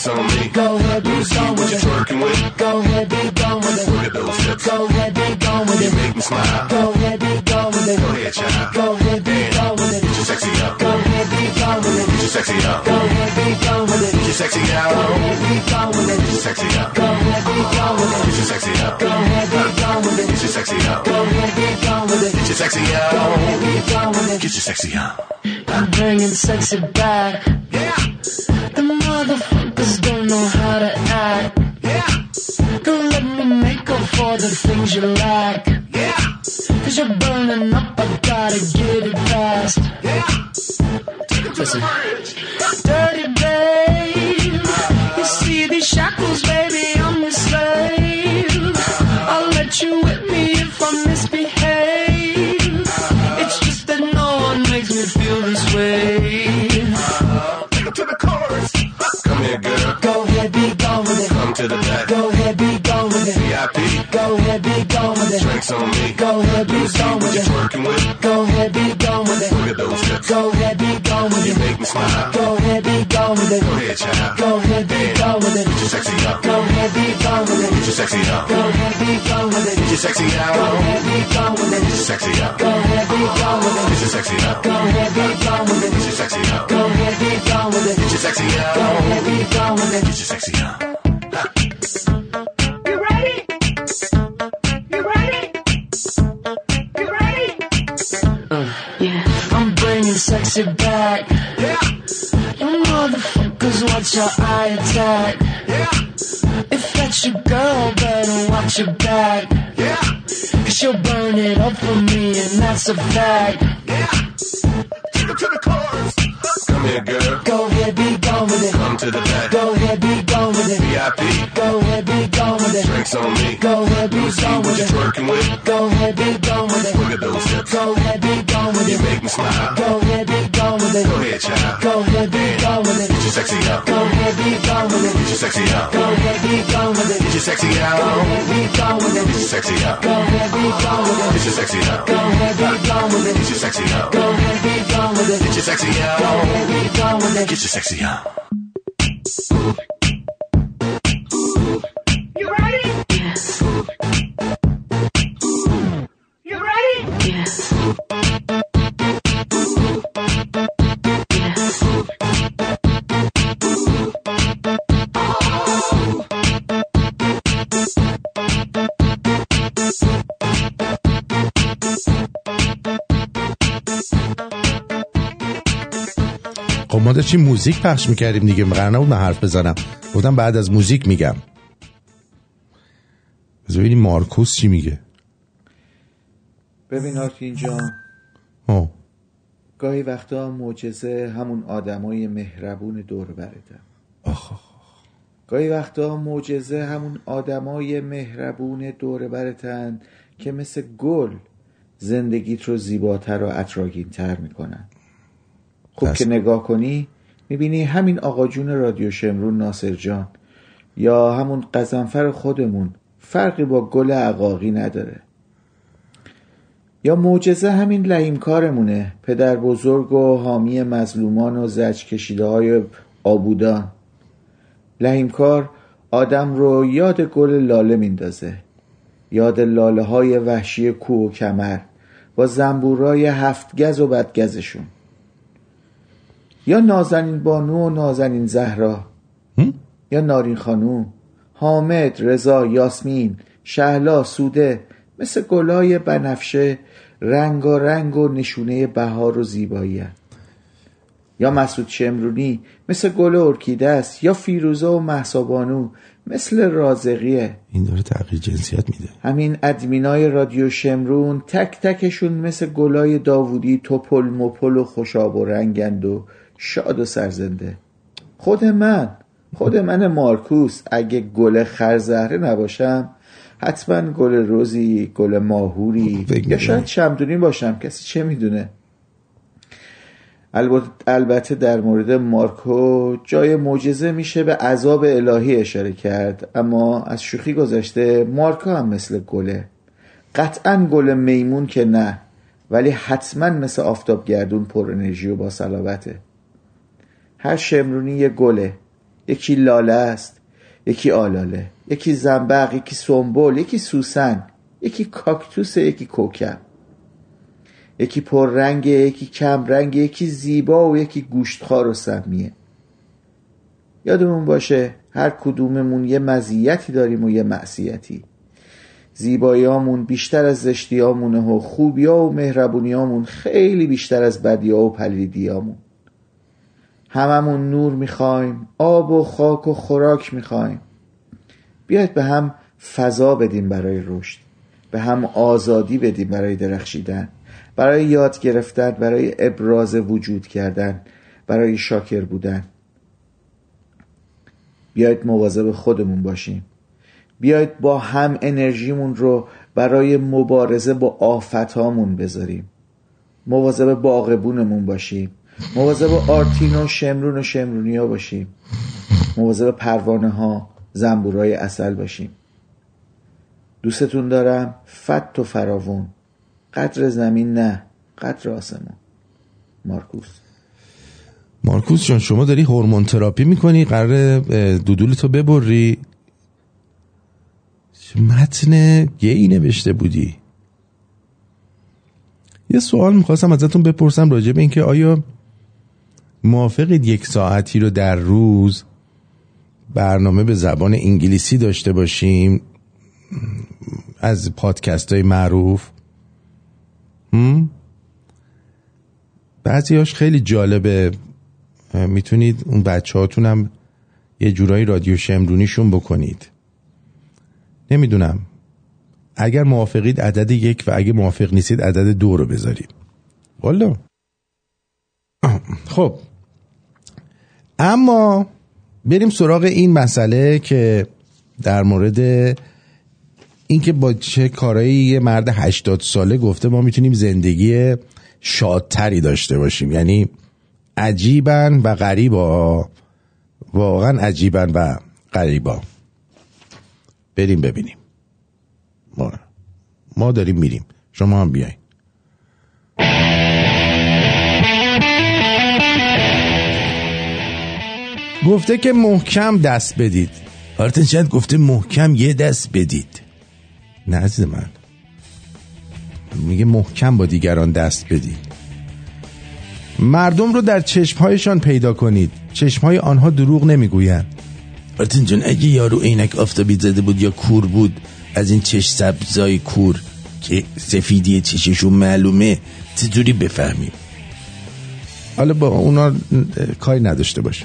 Drinks on me. Go ahead, be gone with it. with. Go ahead, be gone with it. Look at those hips. Go ahead, be gone with You it. make me smile. Go ahead, be gone with it. Go ahead, child. Go ahead, be gone with it. Get your sexy up. Go ahead, be gone with it. Get your sexy up. Go ahead, be gone with it. Get your sexy Go out. ahead, be gone with it. Get your sexy up. Go ahead, be gone with it. Get your sexy up. Go ahead, be gone with it. Get your sexy up. Go ahead, be gone with it. Get your sexy Go out. ahead, be gone with it. Get your sexy up. I'm bringing sexy back. Yeah. The motherfuckers don't know how to act. Yeah. Don't let me make up for the things you lack. Yeah. Cause you're burning up, I gotta get it fast. Yeah. Take it to the. Dirty babe, you see these shackles, baby, with it. Drinks on me. Go ahead, be gone with it. twerking with. Go ahead, be gone with it. Look at those hips. Go ahead, be gone with You it. make me smile. Go ahead, be gone with it. Go ahead, child. Go ahead, be gone with it. Get your sexy up. Go ahead, be gone with it. Get your sexy up. Go ahead, be gone with it. Get your sexy Go out. ahead, be gone with it. Get your sexy up. Go ahead, be gone with Get it. your sexy up. Go ahead, be gone with Get your sexy up. Go ahead, be gone with it. Get your sexy Go out. ahead, be gone with it. Get your sexy up. Bringing sexy back. Yeah. You motherfuckers, watch your eye attack. Yeah. If that's your girl, better watch your back. Yeah. Cause she'll burn it up for me, and that's a fact. Yeah. Take it to the chorus. Come here, girl. Go ahead, be gone with it. Come to the back. Go ahead, be gone with it. VIP. Go ahead, be gone with it. Drinks on me. Go ahead, be gone with it. twerking with. Go ahead, be gone with Look it. at those hips. Go ahead, be gone with it. You make me smile. Go ahead, be gone with it. Go ahead, child. Go ahead, be gone with it. Get your sexy up. Go ahead, be gone with it. Get your sexy up. Go ahead, be gone with it. Get your sexy Go out. ahead, be gone with Get your sexy up. Go ahead, be gone with Get it. your sexy up. Go ahead, be gone with Get your sexy up. Go ahead, be gone with it. Get your sexy out. Go ahead, be gone with it. Get your sexy sexier. داشتیم موزیک پخش می‌کردیم دیگه؟ قرار نبود من حرف بزنم. گفتم بعد از موزیک میگم. ببینیم مارکوس چی میگه. ببین آرتین جان. آه. گاهی وقتا معجزه همون آدمای مهربون دور برتن گاهی وقتا معجزه همون آدمای مهربون دور برتن که مثل گل زندگیت رو زیباتر و اطراگینتر می‌کنن. خوب دست- که نگاه کنی می‌بینی همین آقا جون رادیو شمرون ناصر جان. یا همون قزنفر خودمون فرقی با گل عقاقی نداره. یا معجزه همین لحیم کارمونه پدر بزرگ و حامی مظلومان و زج کشیده های آبودان. لحیم کار آدم رو یاد گل لاله میندازه. یاد لاله های وحشی کوه و کمر با زنبورای هفت گز و بدگزشون. یا نازنین بانو و نازنین زهرا. یا نارین خانوم حامد رضا یاسمین شهلا سوده مثل گلای بنفشه رنگارنگ و نشونه بهار و زیبایی هن. یا مسعود شمرونی مثل گل ارکیده است. یا فیروزه و محسابانو مثل رازقیه. این داره تغییر جنسیت میده. همین ادمینای رادیو شمرون تک تکشون مثل گلای داوودی توپل مپل و خوشاب و رنگند و شاد و سرزنده. خود من خود من مارکوس اگه گل خرزهره نباشم حتما گل روزی گل ماهوری. یا شاید شمدونی باشم کسی چه می‌دونه؟ البته- البته در مورد مارکو جای معجزه میشه به عذاب الهی اشاره کرد اما از شوخی گذشته مارکو هم مثل گله. قطعا گل میمون که نه ولی حتما مثل آفتاب گردون پر انرژی و با صلابته. هر شمرونی یه گله. یکی لاله است یکی آلاله. یکی زنبق یکی سنبل یکی سوسن. یکی کاکتوس یکی کوکب یکی پررنگه یکی کم رنگه یکی زیبا و یکی گوشتخوار و سمیه. یادمون باشه هر کدوممون یه مزیتی داریم و یه معصیتی. زیباییامون بیشتر از زشتیامونه و خوبیا و مهربونیامون خیلی بیشتر از بدیا و پلیدیامون هممون نور می‌خوایم آب و خاک و خوراک می‌خوایم. بیاید به هم فضا بدیم برای رشد به هم آزادی بدیم برای درخشیدن برای یاد گرفتن برای ابراز وجود کردن برای شاکر بودن. بیاید مواظب خودمون باشیم. بیاید با هم انرژیمون رو برای مبارزه با آفتامون بذاریم. مواظب باغبونمون باشیم. مواظب آرتین و شمرون و شمرونی ها باشیم. مواظب پروانه ها زنبورای اصل باشیم. دوستتون دارم فت و فراوون. قدر زمین نه قدر آسمون. مارکوس. مارکوس جان شما داری هورمون تراپی می‌کنی؟ قرار دودول تو ببری. متن گی نوشته بودی. یه سوال می‌خواستم ازتون بپرسم راجع به اینکه آیا موافقید یک ساعتی رو در روز برنامه به زبان انگلیسی داشته باشیم؟ از پادکست های معروف؟ هم؟ بعضیاش خیلی جالبه. می‌تونید اون بچه هاتون هم یه جورایی رادیو شمرونیشون بکنید. نمی‌دونم. اگر موافقید عدد یک و اگه موافق نیستید عدد دو رو بذارید. والا خب. اما بریم سراغ این مسئله که در مورد اینکه با چه کارایی یه مرد 80 ساله گفته ما می‌تونیم زندگی شادتری داشته باشیم. یعنی عجیبن و غریبا واقعا عجیبن و غریبا. بریم ببینیم. ما, ما داریم میریم. شما هم بیاین گفته که محکم دست بدید. آرتن شاید گفته محکم یه دست بدید. نه عزیز من. میگه محکم با دیگران دست بدید. مردم رو در چشمهایشان پیدا کنید. چشمهای آنها دروغ نمی‌گویند. آرتین جان اگه یارو عینک آفتابی زده بود یا کور بود از این چش سبزای کور که سفیدی چششون معلومه چجوری بفهمیم؟ حالا با اونا کاری نداشته باشه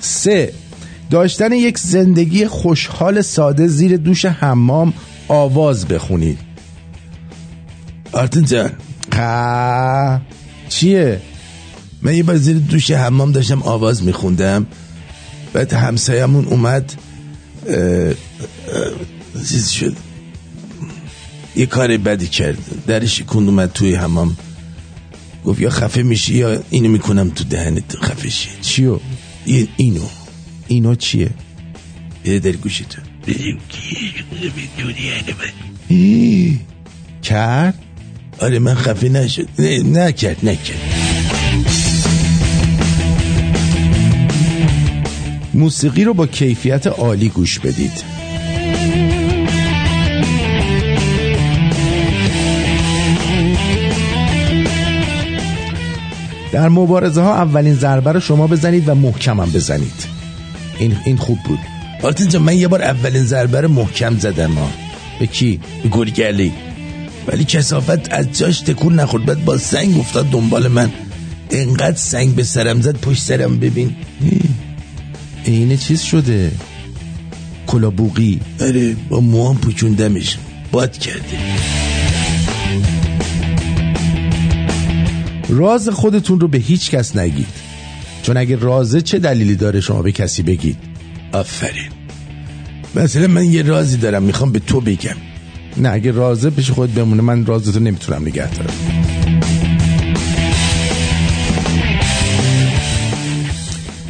سه. داشتن یک زندگی خوشحال ساده زیر دوش حمام آواز بخونید. آرتین جان. قا. چیه؟ من یه بار زیر دوش حمام داشتم آواز میخوندم. بعد همسایمون اومد اه، اه، چیز شد. یه کار بدی کرد. درش کند اومد توی حمام. گفت یا خفه میشی یا اینو می‌کنم تو دهنت. خفه شی چیو؟ اینو. اینو چیه؟ بده در گوشتو کرد؟ آره من خفه نشد. نه نکرد نکرد. موسیقی رو با کیفیت عالی گوش بدید. در مبارزه ها اولین ضربه رو شما بزنید و محکم هم بزنید. این این خوب بود. آرتین من یه بار اولین ضربه رو محکم زدم ها به کی؟ به گلگلی. ولی کسافت از جاش تکون نخورد. بعد با سنگ افتاد دنبال من. انقدر سنگ به سرم زد پشت سرم ببین. اینه چیز شده؟ کلابوقی آره با موام پوچوندمش. باد کرده. راز خودتون رو به هیچ کس نگید. چون اگه رازه چه دلیلی داره شما به کسی بگید؟ آفرین. مثلا من یه رازی دارم می‌خوام به تو بگم. نه اگه رازه پیش خود بمونه من رازتو نمی‌تونم نگه دارم.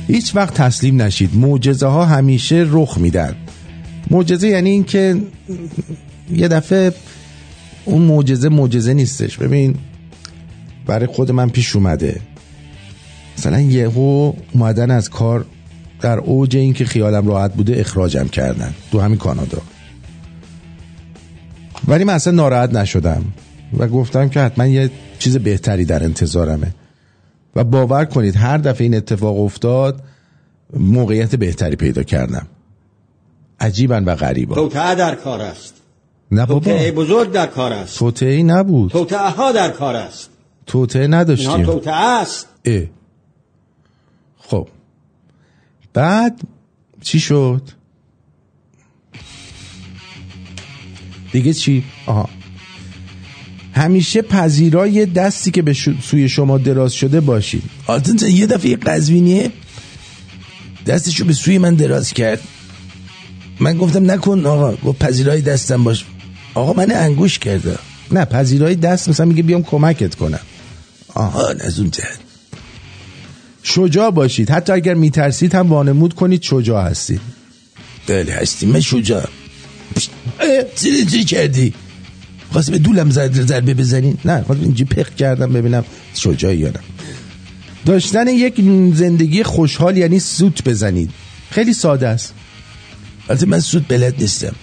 هیچ وقت تسلیم نشید. معجزه ها همیشه رخ میدن. معجزه یعنی این که یه دفعه اون معجزه معجزه نیستش. ببین برای خود من پیش اومده. مثلا یهو اومدن از کار در اوج این که خیالم راحت بوده اخراجم کردن تو همین کانادا. ولی من اصلا ناراحت نشدم و گفتم که حتما یه چیز بهتری در انتظارمه. و باور کنید هر دفعه این اتفاق افتاد موقعیت بهتری پیدا کردم. عجیبا و غریبا. توطعه در کار است. نه بابا. بزرگ در کار است. توطعه نبود. توطعه ها در کار است. توطعه اینها نداشتیم توطعه است. اه. خب. بعد چی شد؟ دیگه چی؟ آها. همیشه پذیرای دستی که به سوی شما دراز شده باشید. آتن یه دفعه قزوینیه دستشو به سوی من دراز کرد. من گفتم نکن آقا گفت پذیرای دستم باش. آقا من انگوش کرده. نه پذیرای دست مثلا میگه بیام کمکت کنم. آها از اون جهت. شجاع باشید. حتی اگر میترسید هم وانمود کنید شجاع هستید. بله هستیم. من شجاع. چی چی کردی؟ خواستی به دولم ضربه بزنین نه خواستم اینجا پخ کردم ببینم شجاعی یا نه. داشتن یک زندگی خوشحال یعنی سوت بزنید. خیلی ساده است. البته من سوت بلد نیستم.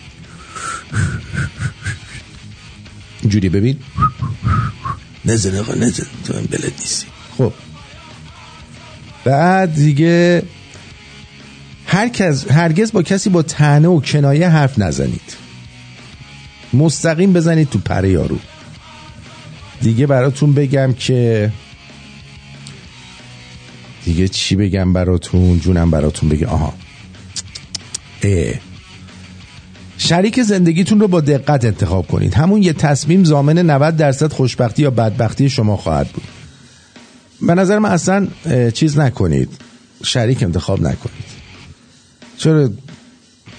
اینجوری ببین. نزن آقا نزن تو هم بلد نیستی. خب. بعد دیگه هر کس هرگز با کسی با تنه و کنایه حرف نزنید. مستقیم بزنید تو پره یارو. دیگه براتون بگم که دیگه چی بگم براتون؟ جونم براتون بگم آها. اه. شریک زندگیتون رو با دقت انتخاب کنید. همون یه تصمیم زامن 90 درصد خوشبختی یا بدبختی شما خواهد بود. به نظر من اصلا چیز نکنید. شریک انتخاب نکنید. چرا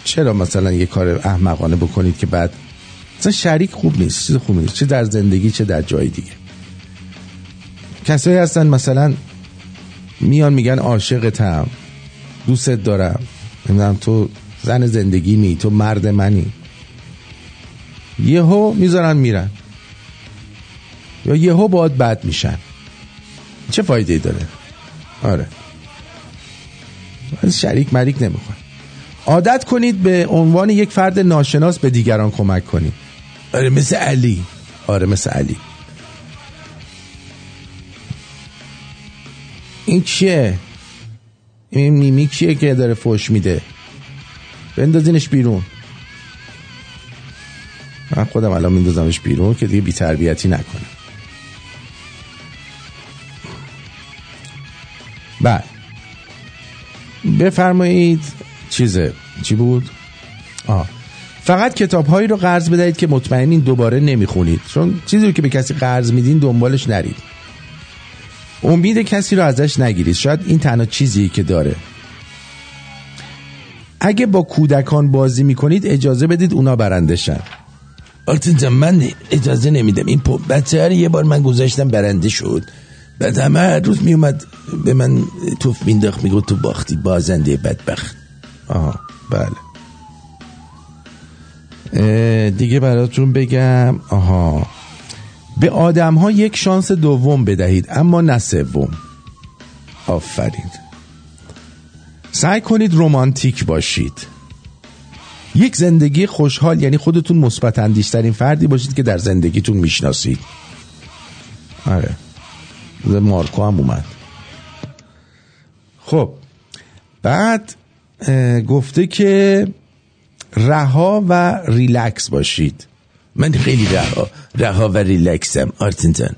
چرا مثلا یه کار احمقانه بکنید که بعد؟ مثلا شریک خوب نیست. چیز خوب نیست. چه در زندگی چه در جای دیگه. کسایی هستن مثلا میان میگن عاشقتم دوستت دارم. نمی‌دونم تو زن زندگی می تو مرد منی. یهو می‌ذارن میرن. یا یهو باید بد میشن. چه فایده ای داره؟ آره. از شریک مریک نمی‌خواد عادت کنید به عنوان یک فرد ناشناس به دیگران کمک کنید. آره مثل علی. آره مثل علی. این کیه این میمی کیه که داره فوش میده؟ بندازینش بیرون. من خودم الان میندازمش بیرون که دیگه بیتربیتی نکنه بعد. بفرمایید چیزه. چی بود؟ آه. فقط کتاب هایی رو قرض بدهید که مطمئنین دوباره نمی‌خونید. چون چیزی رو که به کسی قرض میدین دنبالش نرید. امید کسی رو ازش نگیرید. شاید این تنها چیزی که داره. اگه با کودکان بازی می‌کنید اجازه بدید اونا برنده شن آرتین جان من اجازه نمیدم. این بچه هر یه بار من گذاشتم برنده شد. بعد همه هر روز میومد به من توف مینداخت میگو تو باختی بازنده بدبخت. آها بله. دیگه براتون بگم. آها. به آدم ها یک شانس دوم بدهید اما نه سوم. آفرین. سعی کنید رومانتیک باشید. یک زندگی خوشحال یعنی خودتون مثبت اندیشترین فردی باشید که در زندگیتون می‌شناسید. آره. مارکو هم اومد. خب. بعد گفته که رها و ریلکس باشید. من خیلی رها رها و ریلکسم آرتین.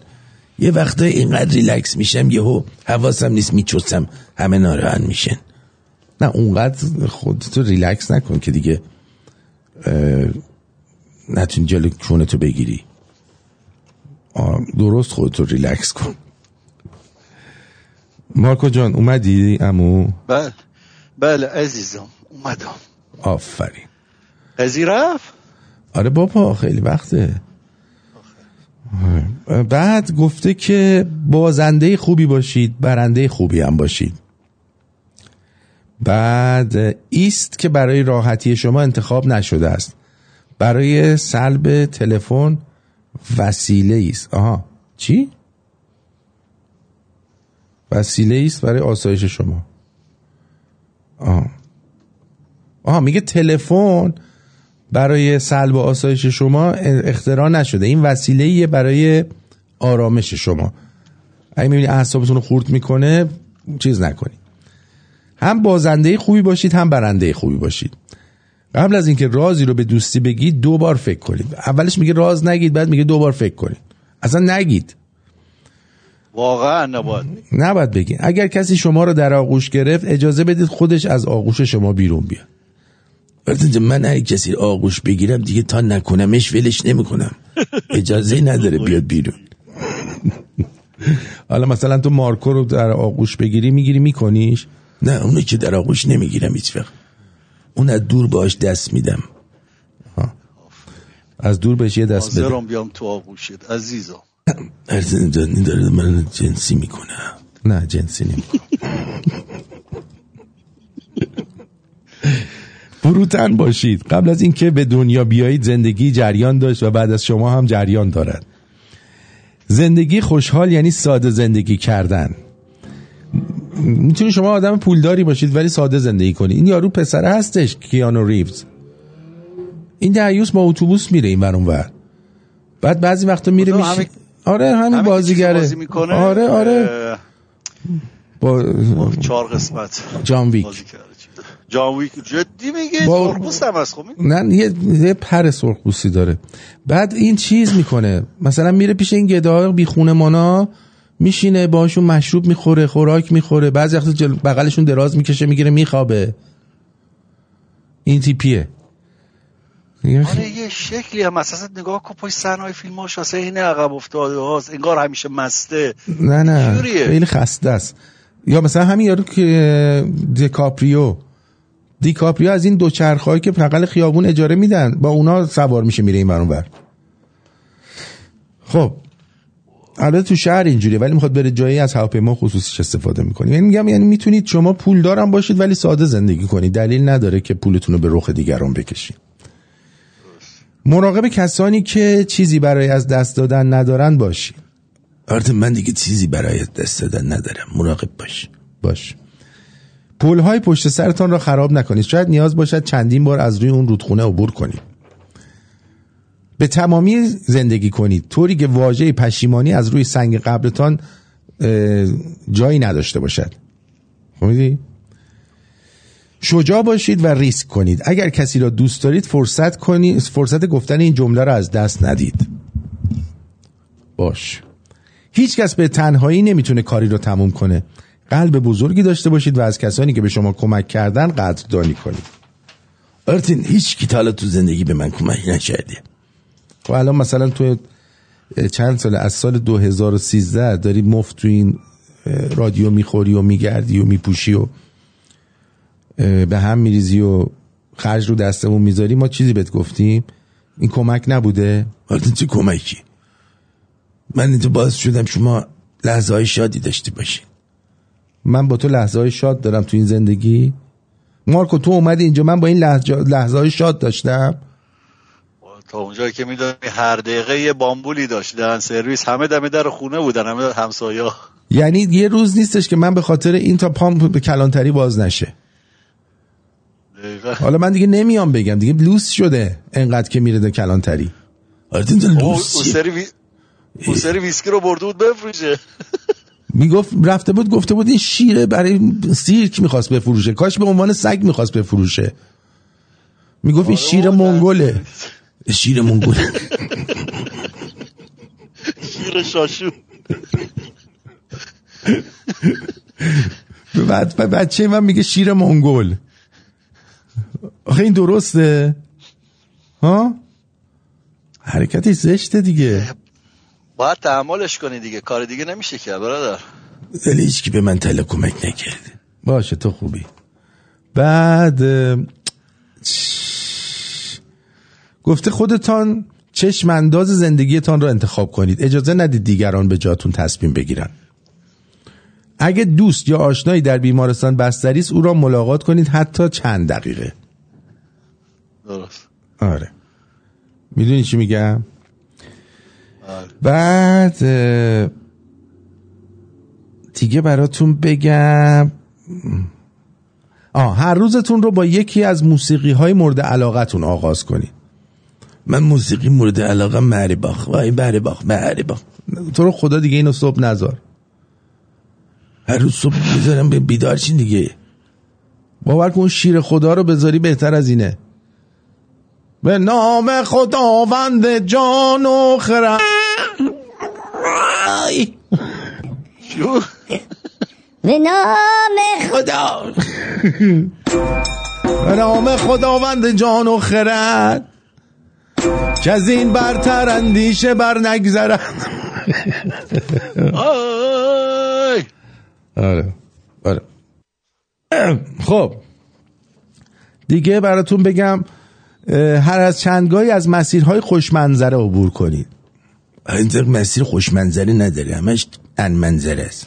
یه وقتا اینقدر ریلکس میشم یهو حواسم نیست میچوسم همه ناراحت میشن. نه اونقدر خودتو ریلکس نکن که دیگه نتونی جلو کونتو بگیری. درست خودتو ریلکس کن. مارکو جان اومدی عمو بله. بله عزیزم اومدم. آفرین. قضی رفت؟ آره بابا خیلی وقته. بعد گفته که بازنده خوبی باشید برنده خوبی هم باشید. بعد ایست که برای راحتی شما انتخاب نشده است. برای سلب تلفن وسیله است آها. چی؟ وسیله است برای آسایش شما. آها آها میگه تلفن برای سلب آسایش شما اختراع نشده. این وسیله برای آرامش شما. اگه می‌بینی اعصابتون رو خورد می‌کنه چیز نکنید هم بازنده خوبی باشید هم برنده خوبی باشید. قبل از اینکه رازی رو به دوستی بگید دو بار فکر کنید. اولش میگه راز نگید بعد میگه دو بار فکر کنید. اصلا نگید. واقعا نباید. نباید بگید. اگر کسی شما رو در آغوش گرفت اجازه بدید خودش از آغوش شما بیرون بیاد. من هر کسی آغوش بگیرم دیگه تا نکنمش ولش نمی‌کنم. اجازه نداره بیاد بیرون. حالا مثلا تو مارکو رو در آغوش بگیری می‌گیری میکنیش؟ نه اونو که در آغوش نمی‌گیرم هیچ وقت. اون از دور باش دست میدم. ها. از دور بهش یه دست بده. حاضرم بیام تو آغوشت عزیزم. ارزن دانی داره من جنسی می‌کنه. نه جنسی نمی‌کنه. فروتن باشید. قبل از اینکه به دنیا بیایید زندگی جریان داشت و بعد از شما هم جریان دارد. زندگی خوشحال یعنی ساده زندگی کردن. می‌تونی شما آدم پولداری باشید ولی ساده زندگی کنید این یارو پسره هستش کیانو ریوز. این دعیوس با اتوبوس میره این ور ور. بعد بعضی وقتا میره؟ میشه همین- آره همین بازیگره. بازی می‌کنه؟ آره آره. با چهار قسمت. جان ویک. جان ویک. جدی میگه با- سرخپوست هم هست. خب نه یه, یه پر سرخپوستی داره. بعد این چیز می‌کنه. مثلا میره پیش این گداهای بی خونمانا میشینه باشون مشروب می‌خوره خوراک می‌خوره. بعضی وقتا جل... بغلشون دراز می‌کشه می‌گیره میخوابه. این تیپیه. آره یه شکلی هم اساسا نگاه کن پای صحنه فیلماش واسه این عقب افتاده هاست. انگار همیشه مسته. نه نه؟ خیلی خسته است. یا مثلا همین یارو که دیکاپریو. دیکاپریو از این دو چرخهایی که بغل خیابون اجاره میدن با اونا سوار میشه میره این ور. خب. البته تو شهر اینجوریه ولی می‌خواد بره جایی از هواپیما خصوصیش استفاده می‌کنه. یعنی میگم یعنی می‌تونید شما پول دارم باشید ولی ساده زندگی کنید. دلیل نداره که پولتون رو به رخ دیگران بکشید. مراقب کسانی که چیزی برای از دست دادن ندارن باشید. آرت من دیگه چیزی برای دست دادن ندارم. مراقب باش. باش. پول های پشت سرتان را خراب نکنید. شاید نیاز باشد چندین بار از روی اون رودخونه عبور کنید. به تمامی زندگی کنید. طوری که واژه پشیمانی از روی سنگ قبرتان جایی نداشته باشد. فهمیدی؟ شجاع باشید و ریسک کنید. اگر کسی را دوست دارید فرصت کنید فرصت گفتن این جمله را از دست ندید. باش. هیچ کس به تنهایی نمی‌تونه کاری رو تموم کنه. قلب بزرگی داشته باشید و از کسانی که به شما کمک کردن قدردانی کنید. آرتین هیچ کی تو زندگی به من کمک نکرده خب الان مثلا تو چند سال از سال 2013 داری مفت تو این رادیو می‌خوری و میگردی و میپوشی و به هم میریزی و خرج رو دستمون می‌ذاری ما چیزی بهت گفتیم. این کمک نبوده؟ آرتین چه کمکی؟ من اینجا باز شدم شما لحظه های شادی داشتی باشین. من با تو لحظه های شاد دارم تو این زندگی. مارکو تو اومدی اینجا من با این لحظه, لحظه های شاد داشتم. تا اونجایی که می‌دونی هر دقیقه یه بامبولی داشتن سرویس. همه دم در خونه بودن همه همسایا یعنی یه روز نیستش که من به خاطر این تا پام به کلانتری باز نشه. دقیقا. حالا من دیگه نمیام بگم دیگه لوس شده انقدر که میره به کلانتری. او اون؟ سری وی... اون سری ویسکی رو برده بود بفروشه. می‌گفت رفته بود گفته بود این شیره برای سیرک می‌خواست بفروشه. کاش به عنوان سگ می‌خواست بفروشه. می‌گفت این شیر شیر منگوله شیر شاشو. بعد بچه من میگه شیر منگول آخه این درسته. ها؟ حرکتی زشته دیگه. باید تحملش کنی دیگه. کار دیگه نمیشه که برادر. ولی هیچکی به من تله کمک نکرده باشه تو خوبی. بعد گفته خودتان چشم انداز زندگیتان را انتخاب کنید. اجازه ندید دیگران به جاتون تصمیم بگیرن. اگه دوست یا آشنایی در بیمارستان بستری است او را ملاقات کنید حتی چند دقیقه. درست. آره. می‌دونی چی میگم؟ بعد اه، دیگه براتون بگم. آه هر روزتون رو با یکی از موسیقی های مورد علاقتون آغاز کنید. من موسیقی مورد علاقه مهری باخ وای مهری باخ مهری باخ تو رو خدا دیگه اینو صبح نذار. هر روز صبح بذارم به بیدار چین دیگه. باور کن شیر خدا رو بذاری بهتر از اینه. به نام خداوند جان و خرد. به نام خدا. به نام خداوند جان و خرد. که از این برتر اندیشه بر نگذرد آی! آره آره. خب. دیگه براتون بگم هر از چندگاهی از مسیرهای خوشمنظره عبور کنید. اینجا مسیر خوشمنظره نداره همش انمنظره است.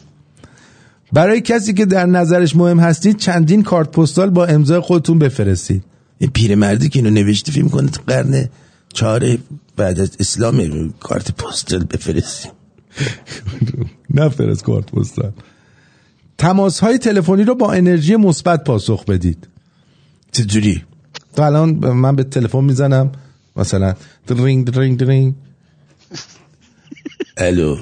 برای کسی که در نظرش مهم هستید چندین کارت پستال با امضای خودتون بفرستید. این پیرمردی که اینو نوشته فیلم کنه قرن چهار بعد از اسلام کارت پستال بفرستید نفرست کارت پستال تماس های تلفنی رو با انرژی مثبت پاسخ بدید. چجوری؟ تو الان من به تلفن می‌زنم مثلا درینگ درینگ درینگ. الو.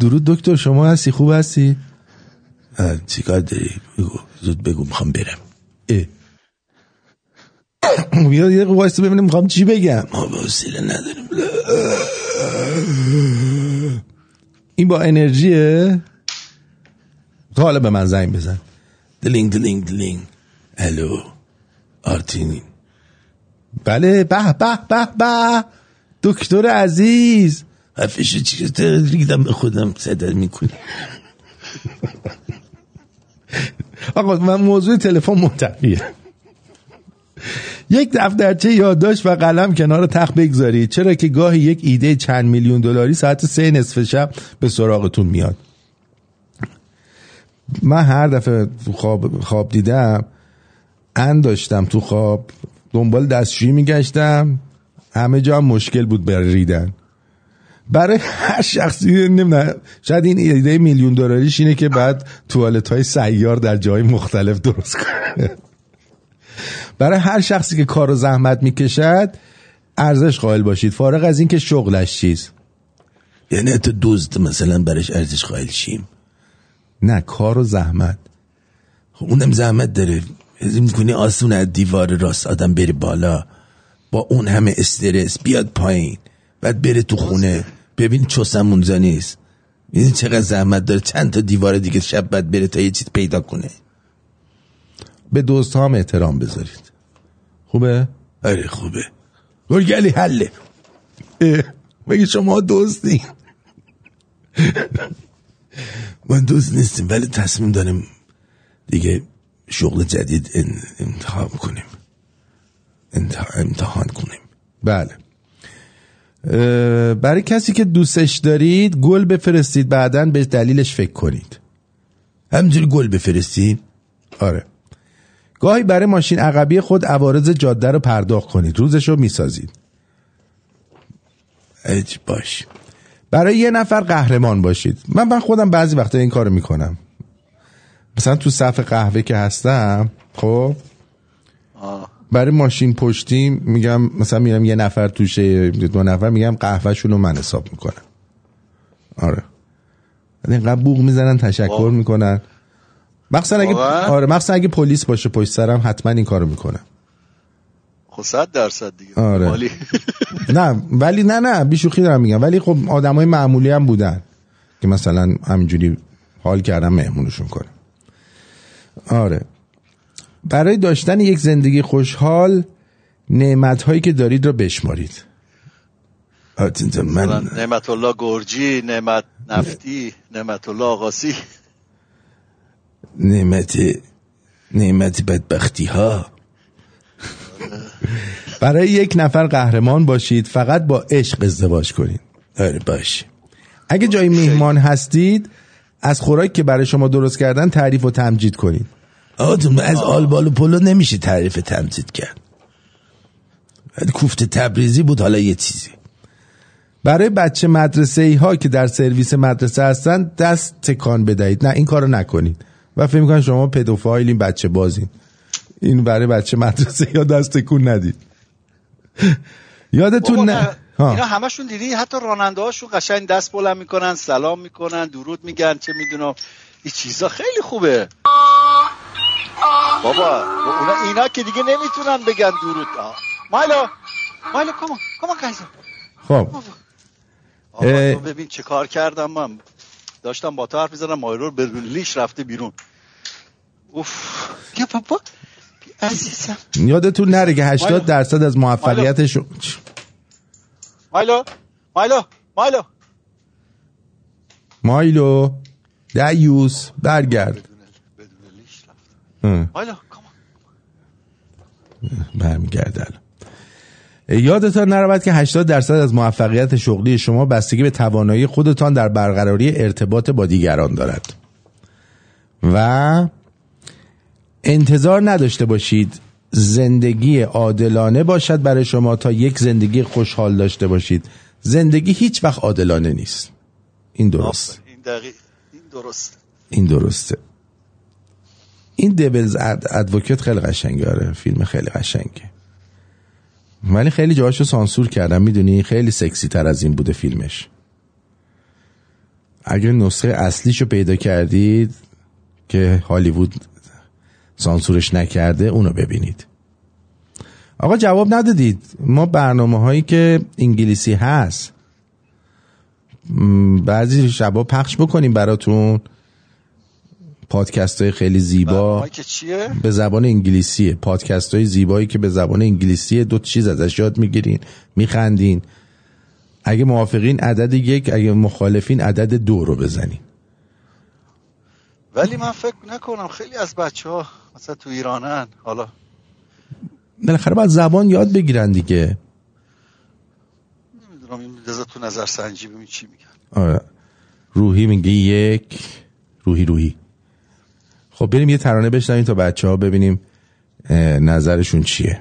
درود دکتر شما هستی؟ خوب هستی؟ چیکار داری؟ بگو زود بگو می‌خوام برم. اه. بیا یه وایستا ببینیم می‌خوام چی بگم. ما حوصله نداریم. این با انرژیه؟ تو حالا به من زنگ بزن. دلینگ دلینگ دلینگ. الو آرتین بله به به به به. دکتر عزیز. حرفش چی ریدم به خودم صدا می‌کنی. آقا من موضوع تلفن منتفیه یک دفترچه یادداشت و قلم کنار تخت بگذارید. چرا که گاهی یک ایده چند میلیون دلاری ساعت سه نصف شب به سراغتون میاد. من هر دفعه خواب, خواب دیدم ان داشتم تو خواب دنبال دستشویی میگشتم همه جا هم مشکل بود برای ریدن برای هر شخصی نمی‌دونم شاید این ایده میلیون دلاریش اینه که بعد توالت های سیار در جای مختلف درست کنه. برای هر شخصی که کار و زحمت می‌کشد ارزش قائل باشید. فارغ از اینکه شغلش چیز یعنی تو دوست مثلا برش ارزش قائل شیم. نه کار و زحمت. خب اونم زحمت داره. از این می‌کنی آسون از دیوار راست آدم بره بالا. با اون همه استرس بیاد پایین. بعد بره تو خونه. ببین چوسمونزا نیست. می‌دونی چقدر زحمت داره. چند تا دیوار دیگه شب بعد بره تا یه چیز پیدا کنه. به دوست هم احترام بذارید. خوبه؟ آره خوبه. گرگلی حله. مگه شما دوستی ما دوست نیستیم ولی تصمیم داریم دیگه شغل جدید ان- انتخاب کنیم. امتحان کنیم. بله. برای کسی که دوستش دارید گل بفرستید بعدا به دلیلش فکر کنید. همینجوری گل بفرستید؟ آره. گاهی برای ماشین عقبی خود عوارض جاده رو پرداخت کنید. روزش رو می‌سازید. اج باش. برای یه نفر قهرمان باشید. من من خودم بعضی وقتا این کارو می‌کنم. مثلا تو صف قهوه که هستم خب؟ برای ماشین پشتی میگم مثلا میگم یه نفر توشه دو نفر میگم قهوهشون رو من حساب می‌کنم. آره. اینقدر بوغ می‌زنن تشکر می‌کنن. مخصوصا اگه؟ آره مخصوصا اگه پلیس باشه پشت سرم حتما این کارو می‌کنم خب صد درصد دیگه. آره. مالی. نه ولی نه نه بیشوخی دارم میگم. ولی خب آدمای معمولی هم بودن که مثلا همینجوری حال کردم مهمونشون کنم آره. برای داشتن یک زندگی خوشحال نعمت هایی که دارید را بشمارید. من نعمت الله گرجی نعمت نفتی نعمت الله آقاسی. نعمت نعمت بدبختی ها برای یک نفر قهرمان باشید فقط با عشق ازدواج کنید. آره باشه اگه جای میهمان هستید از خوراک که برای شما درست کردن تعریف و تمجید کنید. آتون از آلبال و پلو نمیشه تعریف تمجید کرد. کوفت تبریزی بود حالا یه چیزی. برای بچه مدرسه ای ها که در سرویس مدرسه هستن دست تکان بدهید. نه این کارو نکنید. و فکر می‌کنن شما پدوفایل این بچه بازین. این برای بچه مدرسه یا دست تکون ندید. یادتون نه. اینا همشون دیدی؟ حتی راننده هاشون قشنگ دست بلند می‌کنن سلام می‌کنن درود میگن چه می‌دونم. این چیزا خیلی خوبه. بابا اونا اینا که دیگه نمی‌تونن بگن درود. مایلو مایلو کما کما خب. ببین چه کار کردم من. داشتم با تو حرف می‌زنم مایلو بدون لیش رفته بیرون. اوف. بیا بابا. عزیزم. یادتون نره که 80 مایلو. درصد از موفقیتش مایلو. مایلو. مایلو. مایلو. دیوس برگرد. اه. مایلو برمیگرده الان. یادتان نرود که 80 درصد از موفقیت شغلی شما بستگی به توانایی خودتان در برقراری ارتباط با دیگران دارد. و انتظار نداشته باشید زندگی عادلانه باشد برای شما تا یک زندگی خوشحال داشته باشید. زندگی هیچ وقت عادلانه نیست. این درست. این دقیق این درست. این درسته. این دبلز اد- ادوکت خیلی قشنگه. آره فیلم خیلی قشنگه. ولی خیلی جاهاشو سانسور کردم می‌دونی؟ خیلی سکسی تر از این بوده فیلمش. اگر نسخه اصلیشو پیدا کردید که هالیوود سانسورش نکرده اونو ببینید. آقا جواب ندادید. ما برنامه هایی که انگلیسی هست بعضی شبا پخش بکنیم براتون. پادکست های خیلی زیبا. چیه؟ به زبان انگلیسیه. پادکست های زیبایی که به زبان انگلیسیه دو چیز ازش یاد می‌گیرین میخندین. اگه موافقین عدد یک اگه مخالفین عدد دو رو بزنین. ولی من فکر نکنم خیلی از بچه ها مثلا تو ایرانن حالا. بالاخره باید زبان یاد بگیرن دیگه. نمی‌دونم این تو نظر سنجی ببین چی میگن. آره. روحی میگه یک روحی روحی. خب بریم یه ترانه بشنویم تا بچه ها ببینیم نظرشون چیه.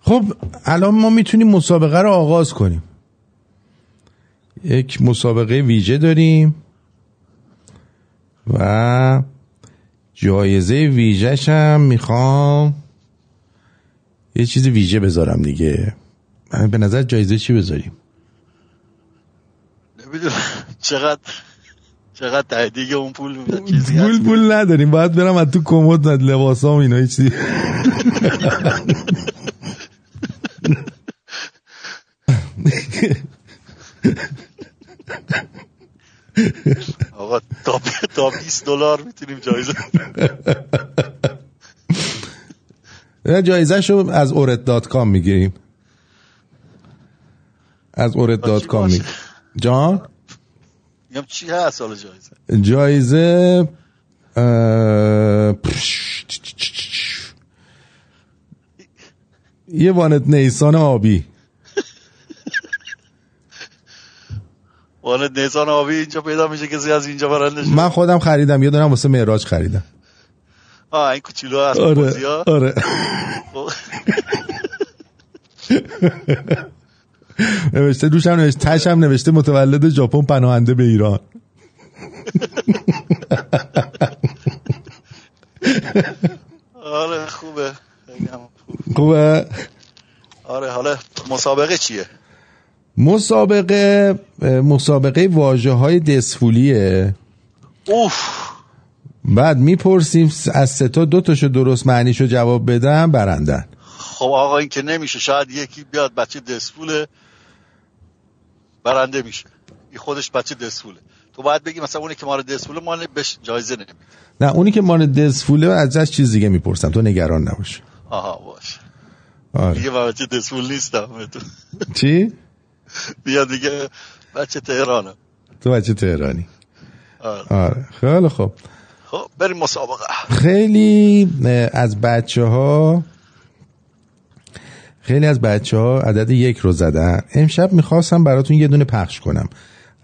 خب الان ما می‌تونیم مسابقه رو آغاز کنیم. یک مسابقه ویژه داریم و جایزه ویژهش هم می‌خوام یه چیز ویژه بذارم دیگه. به نظر جایزه چی بذاریم؟ نمی‌دونم. چقدر چقدر تهدیگ اون پول چیزی پول پول نداریم. باید برم از تو کمد لباسام اینا چیزی آقا تا تا 20 دلار می‌تونیم جایزه. نه جایزه شو از اورت dot com می‌گیریم. از اورت dot com می جان؟ میگم چی هست حالا جایزه؟ جایزه یه وانت نیسان آبی. والد نیسان آبی اینجا پیدا میشه کسی از اینجا برنده شد من خودم خریدم یه دونم واسه معراج خریدم. آه این کوچولو هست آره؟ آره. خب. نوشته دوشم نوشته تش هم نوشته متولد ژاپن پناهنده به ایران. آره خوبه. خوبه؟ آره حالا مسابقه چیه؟ مسابقه مسابقه واژه های دسفولیه. اوف. بعد می‌پرسیم از سه تا دو تاشو درست معنیشو جواب بدن برندن. خب آقا این که نمیشه. شاید یکی بیاد بچه دسفوله. برنده میشه. این خودش بچه دسفوله. تو باید بگی مثلا اونی که ما رو دسفوله ما بهش جایزه نمیدیم نه اونی که مان دسفوله ازش چیز دیگه می‌پرسم. تو نگران نباش آها باش. آره. دیگه بچه دسفول نیستم. تو چی؟ بیا دیگه. بچه تهرانم تو بچه تهرانی. آره. آره. خیلی خوب. خب بریم مسابقه. خیلی از بچه ها خیلی از بچه ها عدد یک رو زدن. امشب می‌خواستم براتون یه دونه پخش کنم.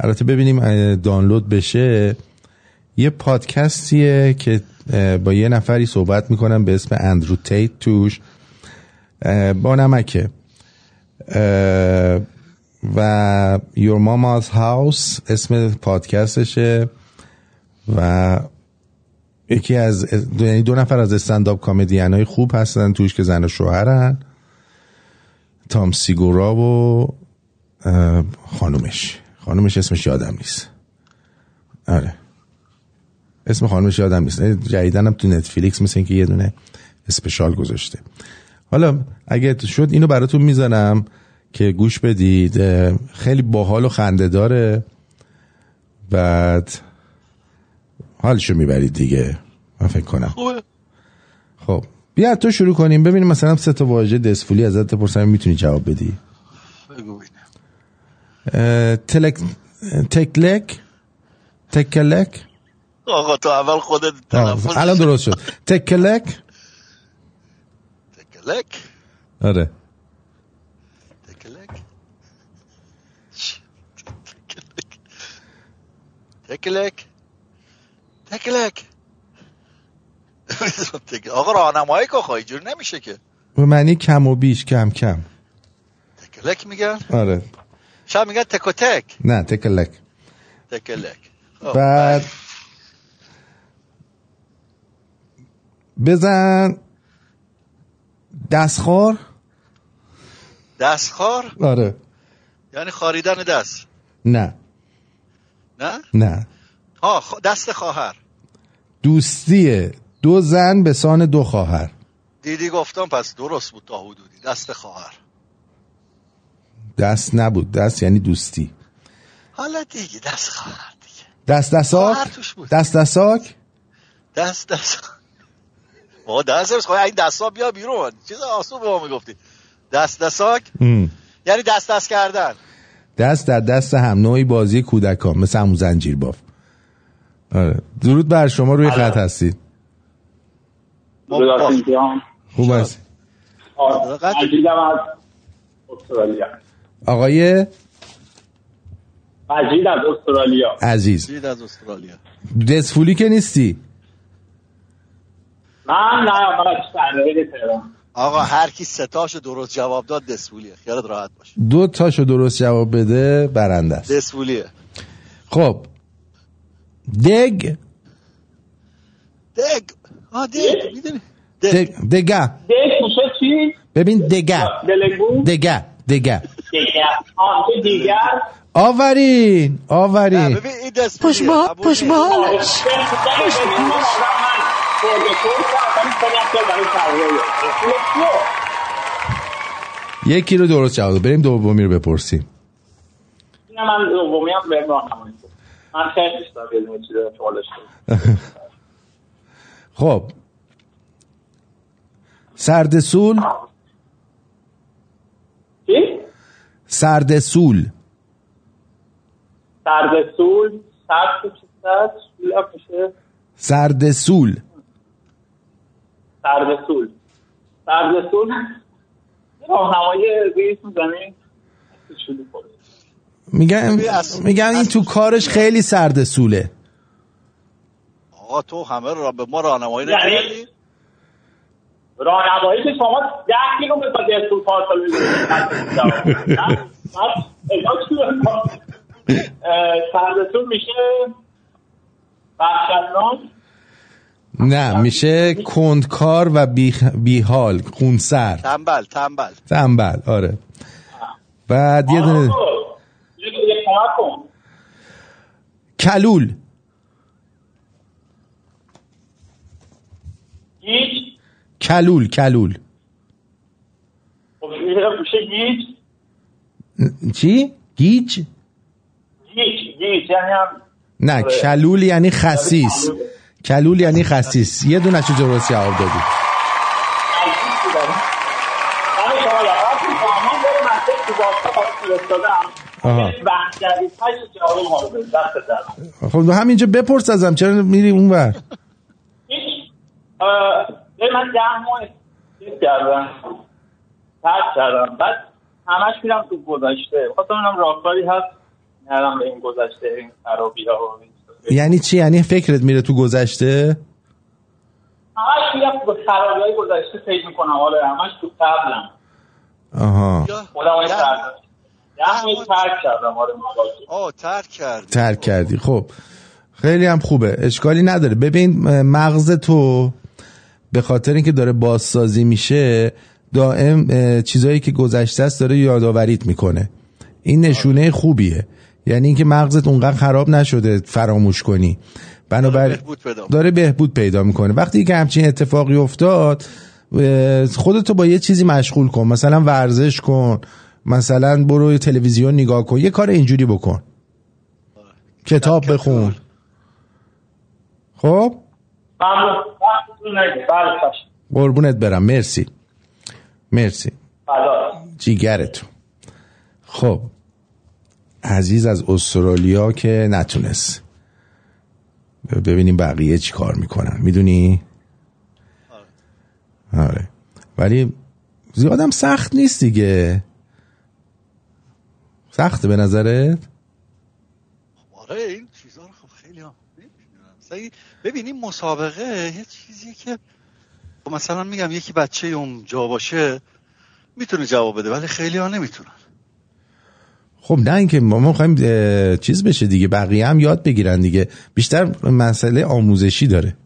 البته ببینیم دانلود بشه. یه پادکستیه که با یه نفری صحبت می‌کنم به اسم اندرو تیت توش. با نمکه. و Your Mama's House اسم پادکستشه. و یکی از دو, یعنی دو نفر از استنداپ کمدین های خوب هستن توش که زن و شوهرن. تام سیگورا و خانومش. خانومش اسمش یادم نیست. آره. اسم خانومش یادم نیست. جدیدن هم تو نتفلیکس مثل اینکه یه دونه اسپشال گذاشته. حالا اگه شد اینو براتون می‌زنم که گوش بدید. خیلی باحال و خنده داره. بعد حالشو می‌برید دیگه. من فکر کنم. خوبه. خب. بیا تو شروع کنیم. ببینیم مثلا سه تا واژه دسفولی ازت بپرسم می‌تونی جواب بدی؟ بگو تلک تکلک؟ تکلک؟ آقا تو اول خودت تلفظ الان درست شد. تکلک؟ تکلک. آره. تکلک. تکلک. تکلک. تک- آقا راهنمایی که خواهی جور نمیشه که. به معنی کم و بیش کم کم. تکلک میگن؟ آره. شب میگن تک و تک. نه تکلک. تکلک. خب، بعد بزن دستخوار. دستخوار؟ آره. یعنی خاریدن دست. نه. نه؟ نه. ها دست خواهر. دوستی دو زن به سان دو خواهر. دیدی گفتم پس درست بود تا حدودی. دست خواهر. دست نبود. دست یعنی دوستی. حالا دیگه دست خواهر دست دستاک. دست دستاک؟ دست دست ما دست دست این دستا بیا بیرون. چیز آسون به ما می‌گفتی. دست دستاک؟ ام. یعنی دست دست کردن. دست در دست هم. نوعی بازی کودکان. مثل همون زنجیر باف آره. درود بر شما. روی خط هستید. خوب است مجیدم از استرالیا. آقای؟ مجید از استرالیا. عزیز. جید از استرالیا. دسفولی که نیستی؟ من نه من تهران. آقا هر کی ستاشو درست جواب داد دسپولیه خیالت راحت باش دو تاشو درست جواب بده برنده است. دسپولیه خب. دگ؟ دگ. آه می‌دونی چی؟ ببین دگه؟ دگه دگه دیگر آورین آورین پشت با پشت یکی رو درست جواب. بریم دومی رو بپرسیم من دومی هم به. من خیلی دوست دارم بدون چیز سوالش کنم. خب. سردسول چی؟ سردسول سردسول سرد سرد؟ سول سردسول سردسول سردسول ریس می‌زنی. شروع کنی میگن میگن این تو کارش خیلی سردسوله آقا تو همه را به ما راهنمایی یعنی نکردی راهنمایی که شما ده کیلومتر با دستور پارسال سردسول میشه وحشتناک نه میشه کندکار و بیخ... بیحال خونسر تنبل تنبل تنبل آره بعد یه دونه کلول گیج؟ کلول کلول. خب میشه گیج؟ چی؟ گیج؟ گیج گیج یعنی هم نه آره. کلول یعنی خسیس. کلول. یعنی خسیس. یه دونه چه درست جواب دادی. خب همینجا بپرس ازم چرا میری اه، یه من ده ماه کردم. ترک کردم. بعد همش میرم تو گذشته. خواستم ببینم راهکاری هست. نرم به این گذشته این خرابی ها یعنی چی؟ یعنی فکرت میره تو گذشته؟ همش میرم به خرابی های گذشته فکر می‌کنم. آره همش تو قبلم. آها. خودم های ماه ترک کردم. آره آه ترک کرد ترک کردی. خب. خیلی هم خوبه. اشکالی نداره. ببین مغز تو به خاطر اینکه داره بازسازی میشه دائم چیزایی که گذشته است داره یادآوریت می‌کنه. این نشونه خوبیه. یعنی اینکه مغزت اونقدر خراب نشده فراموش کنی. بنابراین داره بهبود پیدا می‌کنه. وقتی که همچین اتفاقی افتاد خودتو با یه چیزی مشغول کن. مثلا ورزش کن. مثلا برو تلویزیون نگاه کن. یه کار اینجوری بکن. کتاب بخون. خب؟ بله قربونت برم. مرسی. مرسی. جیگرتون. خب عزیز از استرالیا که نتونست. ببینیم بقیه چی کار می‌کنن. می‌دونی؟ آره. ولی زیادم سخت نیست دیگه. سخته به نظرت؟ آره این چیزا رو خب خیلی هم ببین این مسابقه یه چیزیه که خب مثلا میگم یکی بچه اون جا باشه می‌تونه جواب بده ولی خیلی ها نمی‌تونن. خب نه اینکه ما می‌خوایم چیز بشه دیگه بقیه هم یاد بگیرن دیگه. بیشتر مسئله آموزشی داره.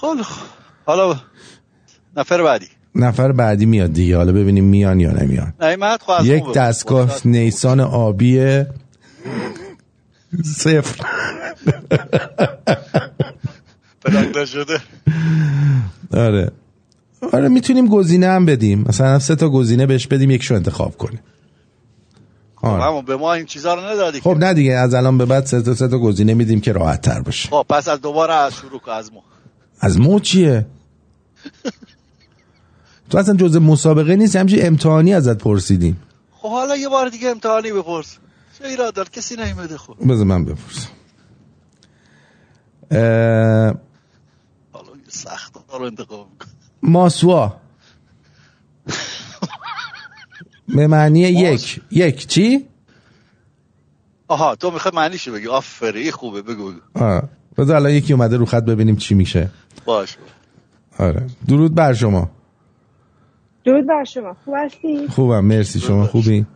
خیلی خب. حالا نفر بعدی. نفر بعدی میاد دیگه. حالا ببینیم میان یا نمیان. خب یک دستگاه نیسان آبی صفر. پلاک نشده آره. آره می‌تونیم گزینه هم بدیم. مثلا سه تا گزینه بهش بدیم یکشو انتخاب کنه آره. اما به ما این چیزا رو ندادی خب نه دیگه از الان به بعد سه تا سه تا گزینه میدیم که راحت تر باشه. خب پس از دوباره از شروع کن از ما از مو چیه؟ تو اصلا جز مسابقه نیست همچین امتحانی ازت پرسیدیم. خب حالا یه بار دیگه امتحانی بپرس. چه ایراد کسی نیومده خب. بذار من بپرسم. اه، حالا سخت رو انتخاب کن ماسوا. به معنی یک. یک چی؟ آها تو می‌خوای معنیشو بگی؟ آفری خوبه بگو بگو. آه. بذار الان یکی اومده رو خط ببینیم چی میشه. باش آره. درود بر شما. درود بر شما. خوب هستی؟ خوبم مرسی شما. خوبی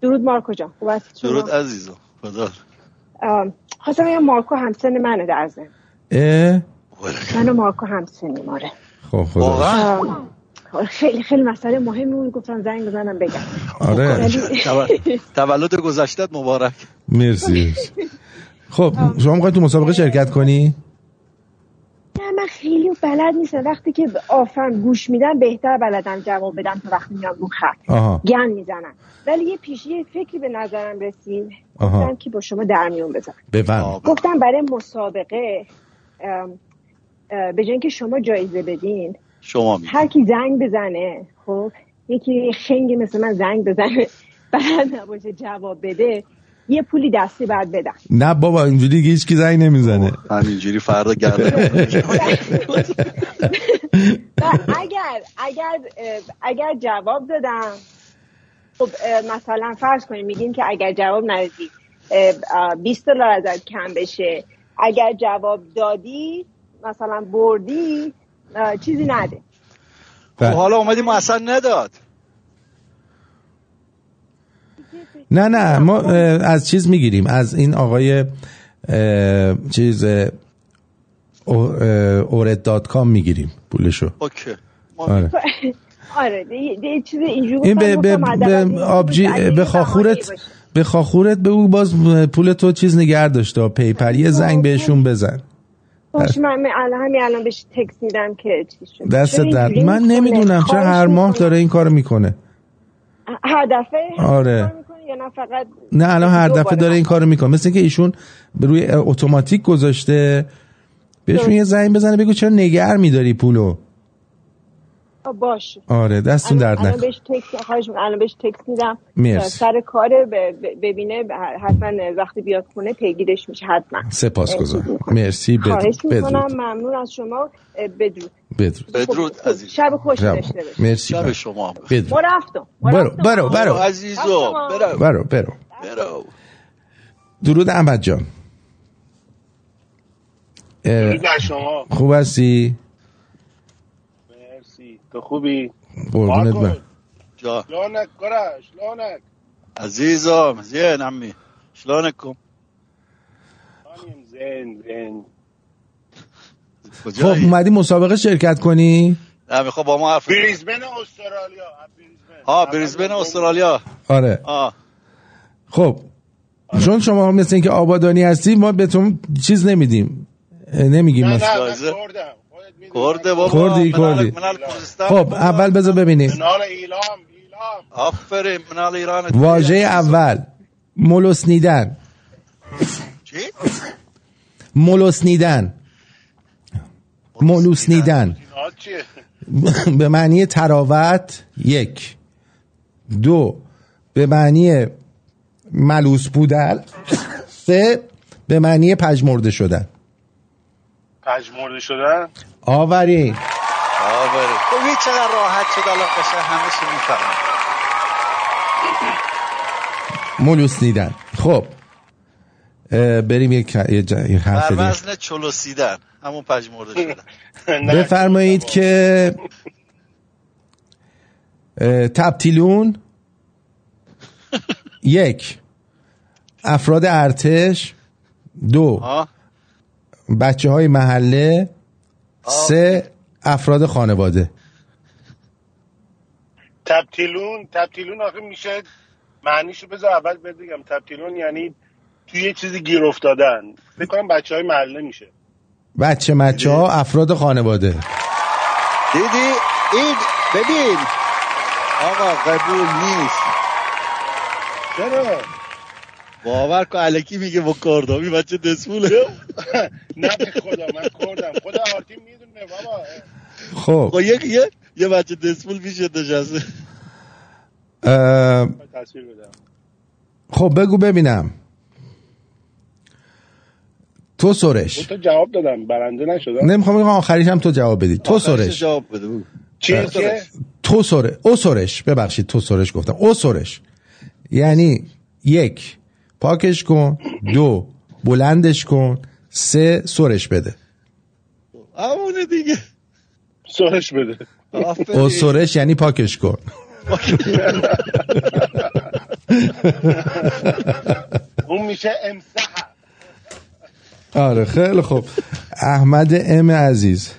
درود مارکو جان. خوب هستی شما؟ درود عزیزم. خدا. خواستم بگم مارکو همسن منه در اه؟ من و مارکو همسنیم آره. خب خدا. آم، خیلی خیلی مسئله مهمی بود گفتم زنگ بزنم بگم. آره. تولد گذشتت مبارک. مرسی خب شما می‌خواید تو مسابقه شرکت کنی؟ نه من خیلی بلد نیستم. وقتی که آفن گوش میدم بهتر بلدم جواب بدم تا وقتی میام رو خط. آها. گن می‌زنم. ولی یه پیش یه فکری به نظرم رسید. گفتم که با شما در میون بذارم. گفتم برای مسابقه به جای اینکه شما جایزه بدین شما می هر کی زنگ بزنه خب یکی خنگی مثل من زنگ بزنه بلد نباشه جواب بده. یه پولی دستی بعد بدم نه بابا اینجوری دیگه هیچ کی زنگ نمی‌زنه. همینجوری فردا گردن اگر اگر اگر جواب دادم خب مثلا فرض کنیم میگیم که اگر جواب ندادی اه، اه، 20 دلار ازت کم بشه. اگر جواب دادی مثلا بردی چیزی نده. خب حالا اومدی ما اصلا نداد. نه نه ما اه، از چیز می‌گیریم. از این آقای چیز اورد dot com می‌گیریم پولشو. okay. آره. آره یه- چیز اینجوری این به, به, به آبجی به خاخورت. به خاخورت بگو باز پول تو چیز نگر داشته paper یه زنگ بهشون بزن. باشه من همین الان بهش تکس میدم که چی شد. دست چرا در اینجوری من می‌کنه؟ نمی‌دونم چرا خواهش هر ماه. داره این کارو می‌کنه. هر دفعه آره. یا نه فقط نه الان هر دفعه داره این کارو می‌کنه. مثل اینکه ایشون به روی اتوماتیک گذاشته. بهشون یه زنگ بزنه بگو چرا نگر میداری پولو؟ باشه. آره دستون الان- درد الان نکن بهش تکس خواهش می‌کنم. الان بهش تکس میدم. مرسی. سر کار ببینه حتما وقتی بیاد خونه پیگیرش میشه حتما. سپاسگزارم مرسی. خواهش بدرود می‌کنم بدرود. ممنون از شما. بدرود. بدرود. بدرود عزیز شب خوش. داشته باشید. مرسی. شب. شما بدرود. ما رفتم. برو. برو برو. عزیزو برو. برو برو. برو. درود احمد جان. درود شما. خوب هستی؟ تو خوبی؟ قربونت. برم. جا. شلونك قرا شلونك عزيزم زين عمي شلونكم زين زين خب اومدی مسابقه شرکت کنی؟ نه می‌خوام با ما حرف بریزبن استرالیا. ها بریزبن. استرالیا. آره. آه. خب چون شما مثل اینکه آبادانی هستی ما بهتون چیز نمیدیم. نمیگیم نه. نه من. کرده بابا. کردی، منال- کردی. کردستان خب اول بذار ببینیم. ایلام آفرین منال ایران واژه اول ملوسنیدن چی؟ ملوسنیدن ملوسنیدن به معنی تراوت یک. دو. به معنی ملوس بودن. سه. به معنی پژمرده شدن. پژمرده شدن؟ آورین. آفرین خب هیچ چقدر راحت شد الان قشنگ همه چی می‌فهمم ملوسنیدن خب. بریم یک یه حرف بر دیگه. وزن چلوسیدن همون پژمرده شدن. بفرمایید که تبتیلون. یک. افراد ارتش. دو. بچه های محله. سه افراد خانواده. تبتیلون تبتیلون آخه میشه معنیشو بذار اول بگم. تبتیلون یعنی توی یه چیزی گیر افتادن. فکر کنم بچه های محله میشه. بچه مچه ها افراد خانواده. دیدی؟ این ببین. آقا قبول نیست. چرا؟ باور کن الکی میگه با کردامی بچه دسموله. نه به خدا من کردم. خدا آرتین می‌دونه بابا. خب. خب یک یه یه بچه دسمول پیش نشسته. اه، تصویر بدم. خب بگو ببینم. تو سرش. تو جواب دادم. برنده نشدم. نمی‌خوام بگم آخریش هم تو جواب بدی. تو سرش. جواب بده بگو. چیه چیه تو سره او سرش. ببخشید تو سرش گفتم. او سرش. یعنی یک. پاکش کن. دو بلندش کن. سه سرش بده. همونه دیگه. سرش بده. آفرین. اسورش یعنی پاکش کن. اون میشه امسح آره خیلی خوب. احمد ام عزیز.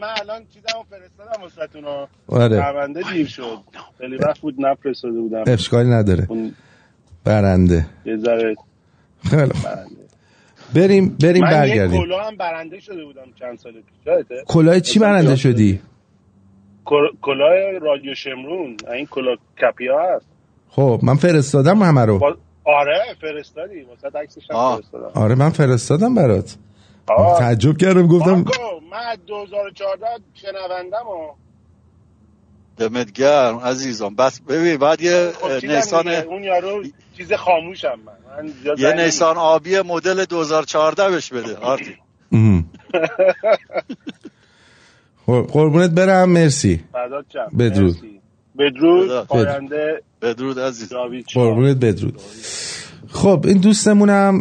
من الان چیزمو فرستادم واسهتون. آره. پرونده دیر شد. خیلی وقت بود نفرستاده بودم. اشکالی نداره. اون برنده. یه ذره خیلی بریم بریم من برگردیم. کلاه هم برنده شده بودم چند سال پیش؟ کلاه چی برنده شدی؟ کل- کلاه رادیو شمرون. این کلاه کپیا هست. خب من فرستادم همه رو. با- آره فرستادی. واسه عکسش هم فرستادم. آره من فرستادم برات. تعجب کردم گفتم مارکو، من از 2014 شنوندم و دمت گرم عزیزم. بس ببین بعد یه خب چیزم نیسان اون یارو چیز خاموشم من, من زیاد یه نیسان آبی مدل 2014 بهش بده آرتی. خب، قربونت برم. مرسی. بدرود. بدرود. بدرود. عزیز. قربونت بدرود. خب این دوستمونم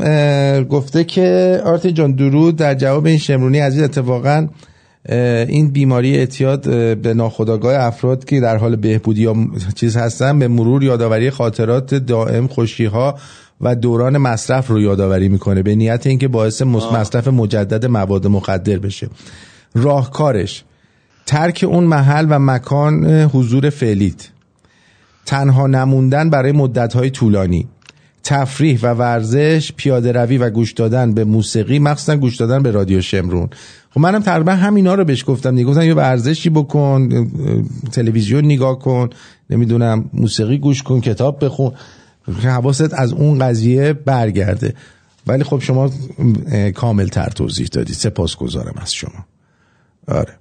گفته که آرتی جان درود در جواب این شمرونی عزیز اتفاقا این بیماری اعتیاد به ناخودآگاه افراد که در حال بهبودی یا چیز هستن به مرور یادآوری خاطرات دائم خوشی ها و دوران مصرف رو یادآوری می‌کنه. به نیت اینکه باعث مصرف مجدد مواد مخدر بشه. راهکارش ترک اون محل و مکان حضور فعلیت. تنها نموندن برای مدت‌های طولانی. تفریح و ورزش پیاده روی و گوش دادن به موسیقی مخصوصا گوش دادن به رادیو شمرون. خب منم تقریبا همینا رو بهش گفتم دیگه. گفتم یه ورزشی بکن تلویزیون نگاه کن نمی‌دونم موسیقی گوش کن کتاب بخون. حواست از اون قضیه برگرده. ولی خب شما کامل تر توضیح دادی سپاسگزارم از شما. آره.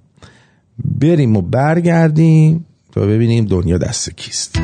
بریم و برگردیم تا ببینیم دنیا دست کیست.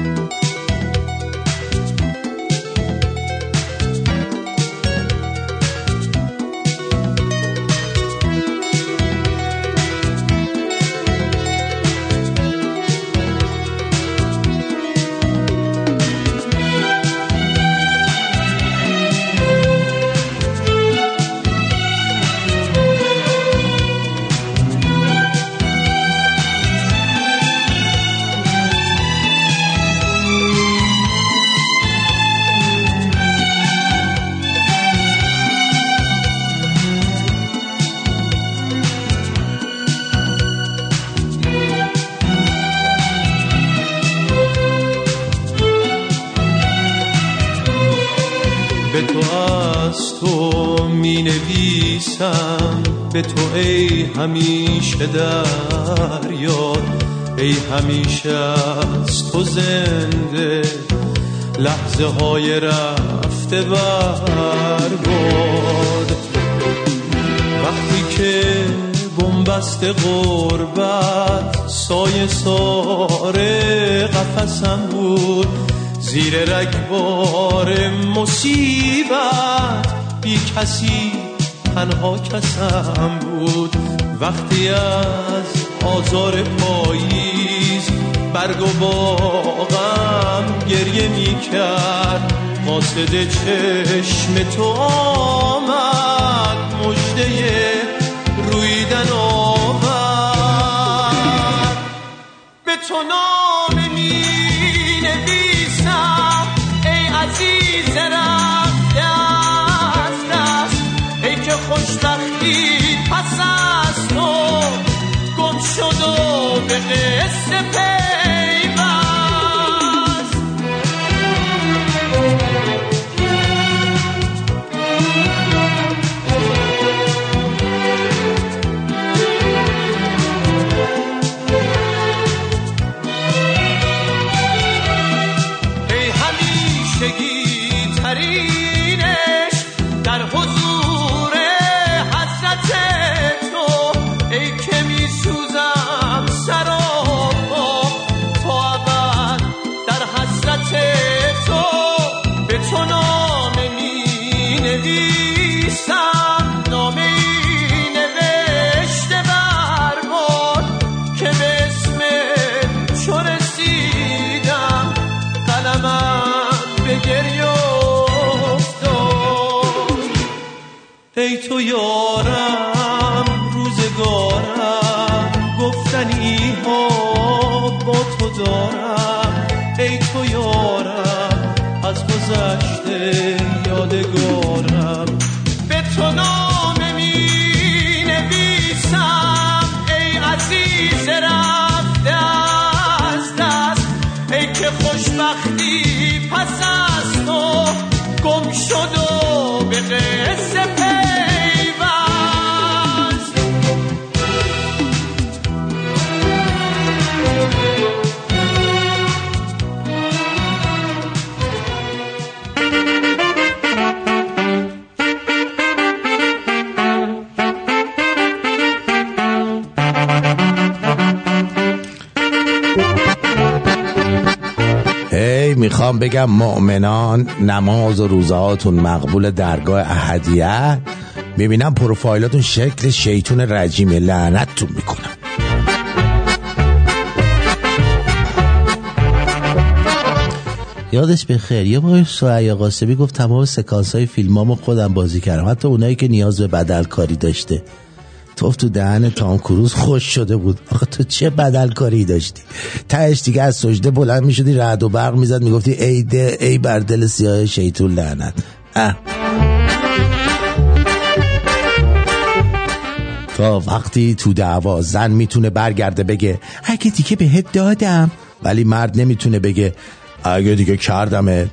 به تو ای همیشه در یاد ای همیشه از تو زنده. لحظه های رفته برباد وقتی که بنبست غربت سایه ساره قفسم بود. زیر رگبار مصیبت بی کسی تنها کسم بود. وقتی از آزار پاییز برگ و باغم گریه می کرد قاصد چشم تو آمد مجده رویدن آورد به تو پس از تو گم شد و به قصه دارم. ای تو یارم از گذشته یادگارم بگم مؤمنان نماز و روزهاتون مقبول درگاه احدیه می‌بینم پروفایلاتون شکل شیطون رجیم لعنتتون می‌کنم یادش به خیر یه بار سوهی قاسمی گفت تمام سکانس های فیلمامو خودم بازی کردم. حتی اونایی که نیاز به بدل کاری داشته. توف تو دهن تام کروز خوش شده بود. آخه تو چه بدل کاری داشتی؟ تهش دیگه از سجده بلند می‌شدی رعد و برق می‌زد می‌گفتی ای, ای بر دل سیاه شیطون لعنت. اه. تا وقتی تو دعوا زن می‌تونه برگرده بگه اگه دیگه بهت دادم. ولی مرد نمی‌تونه بگه اگه دیگه کردمت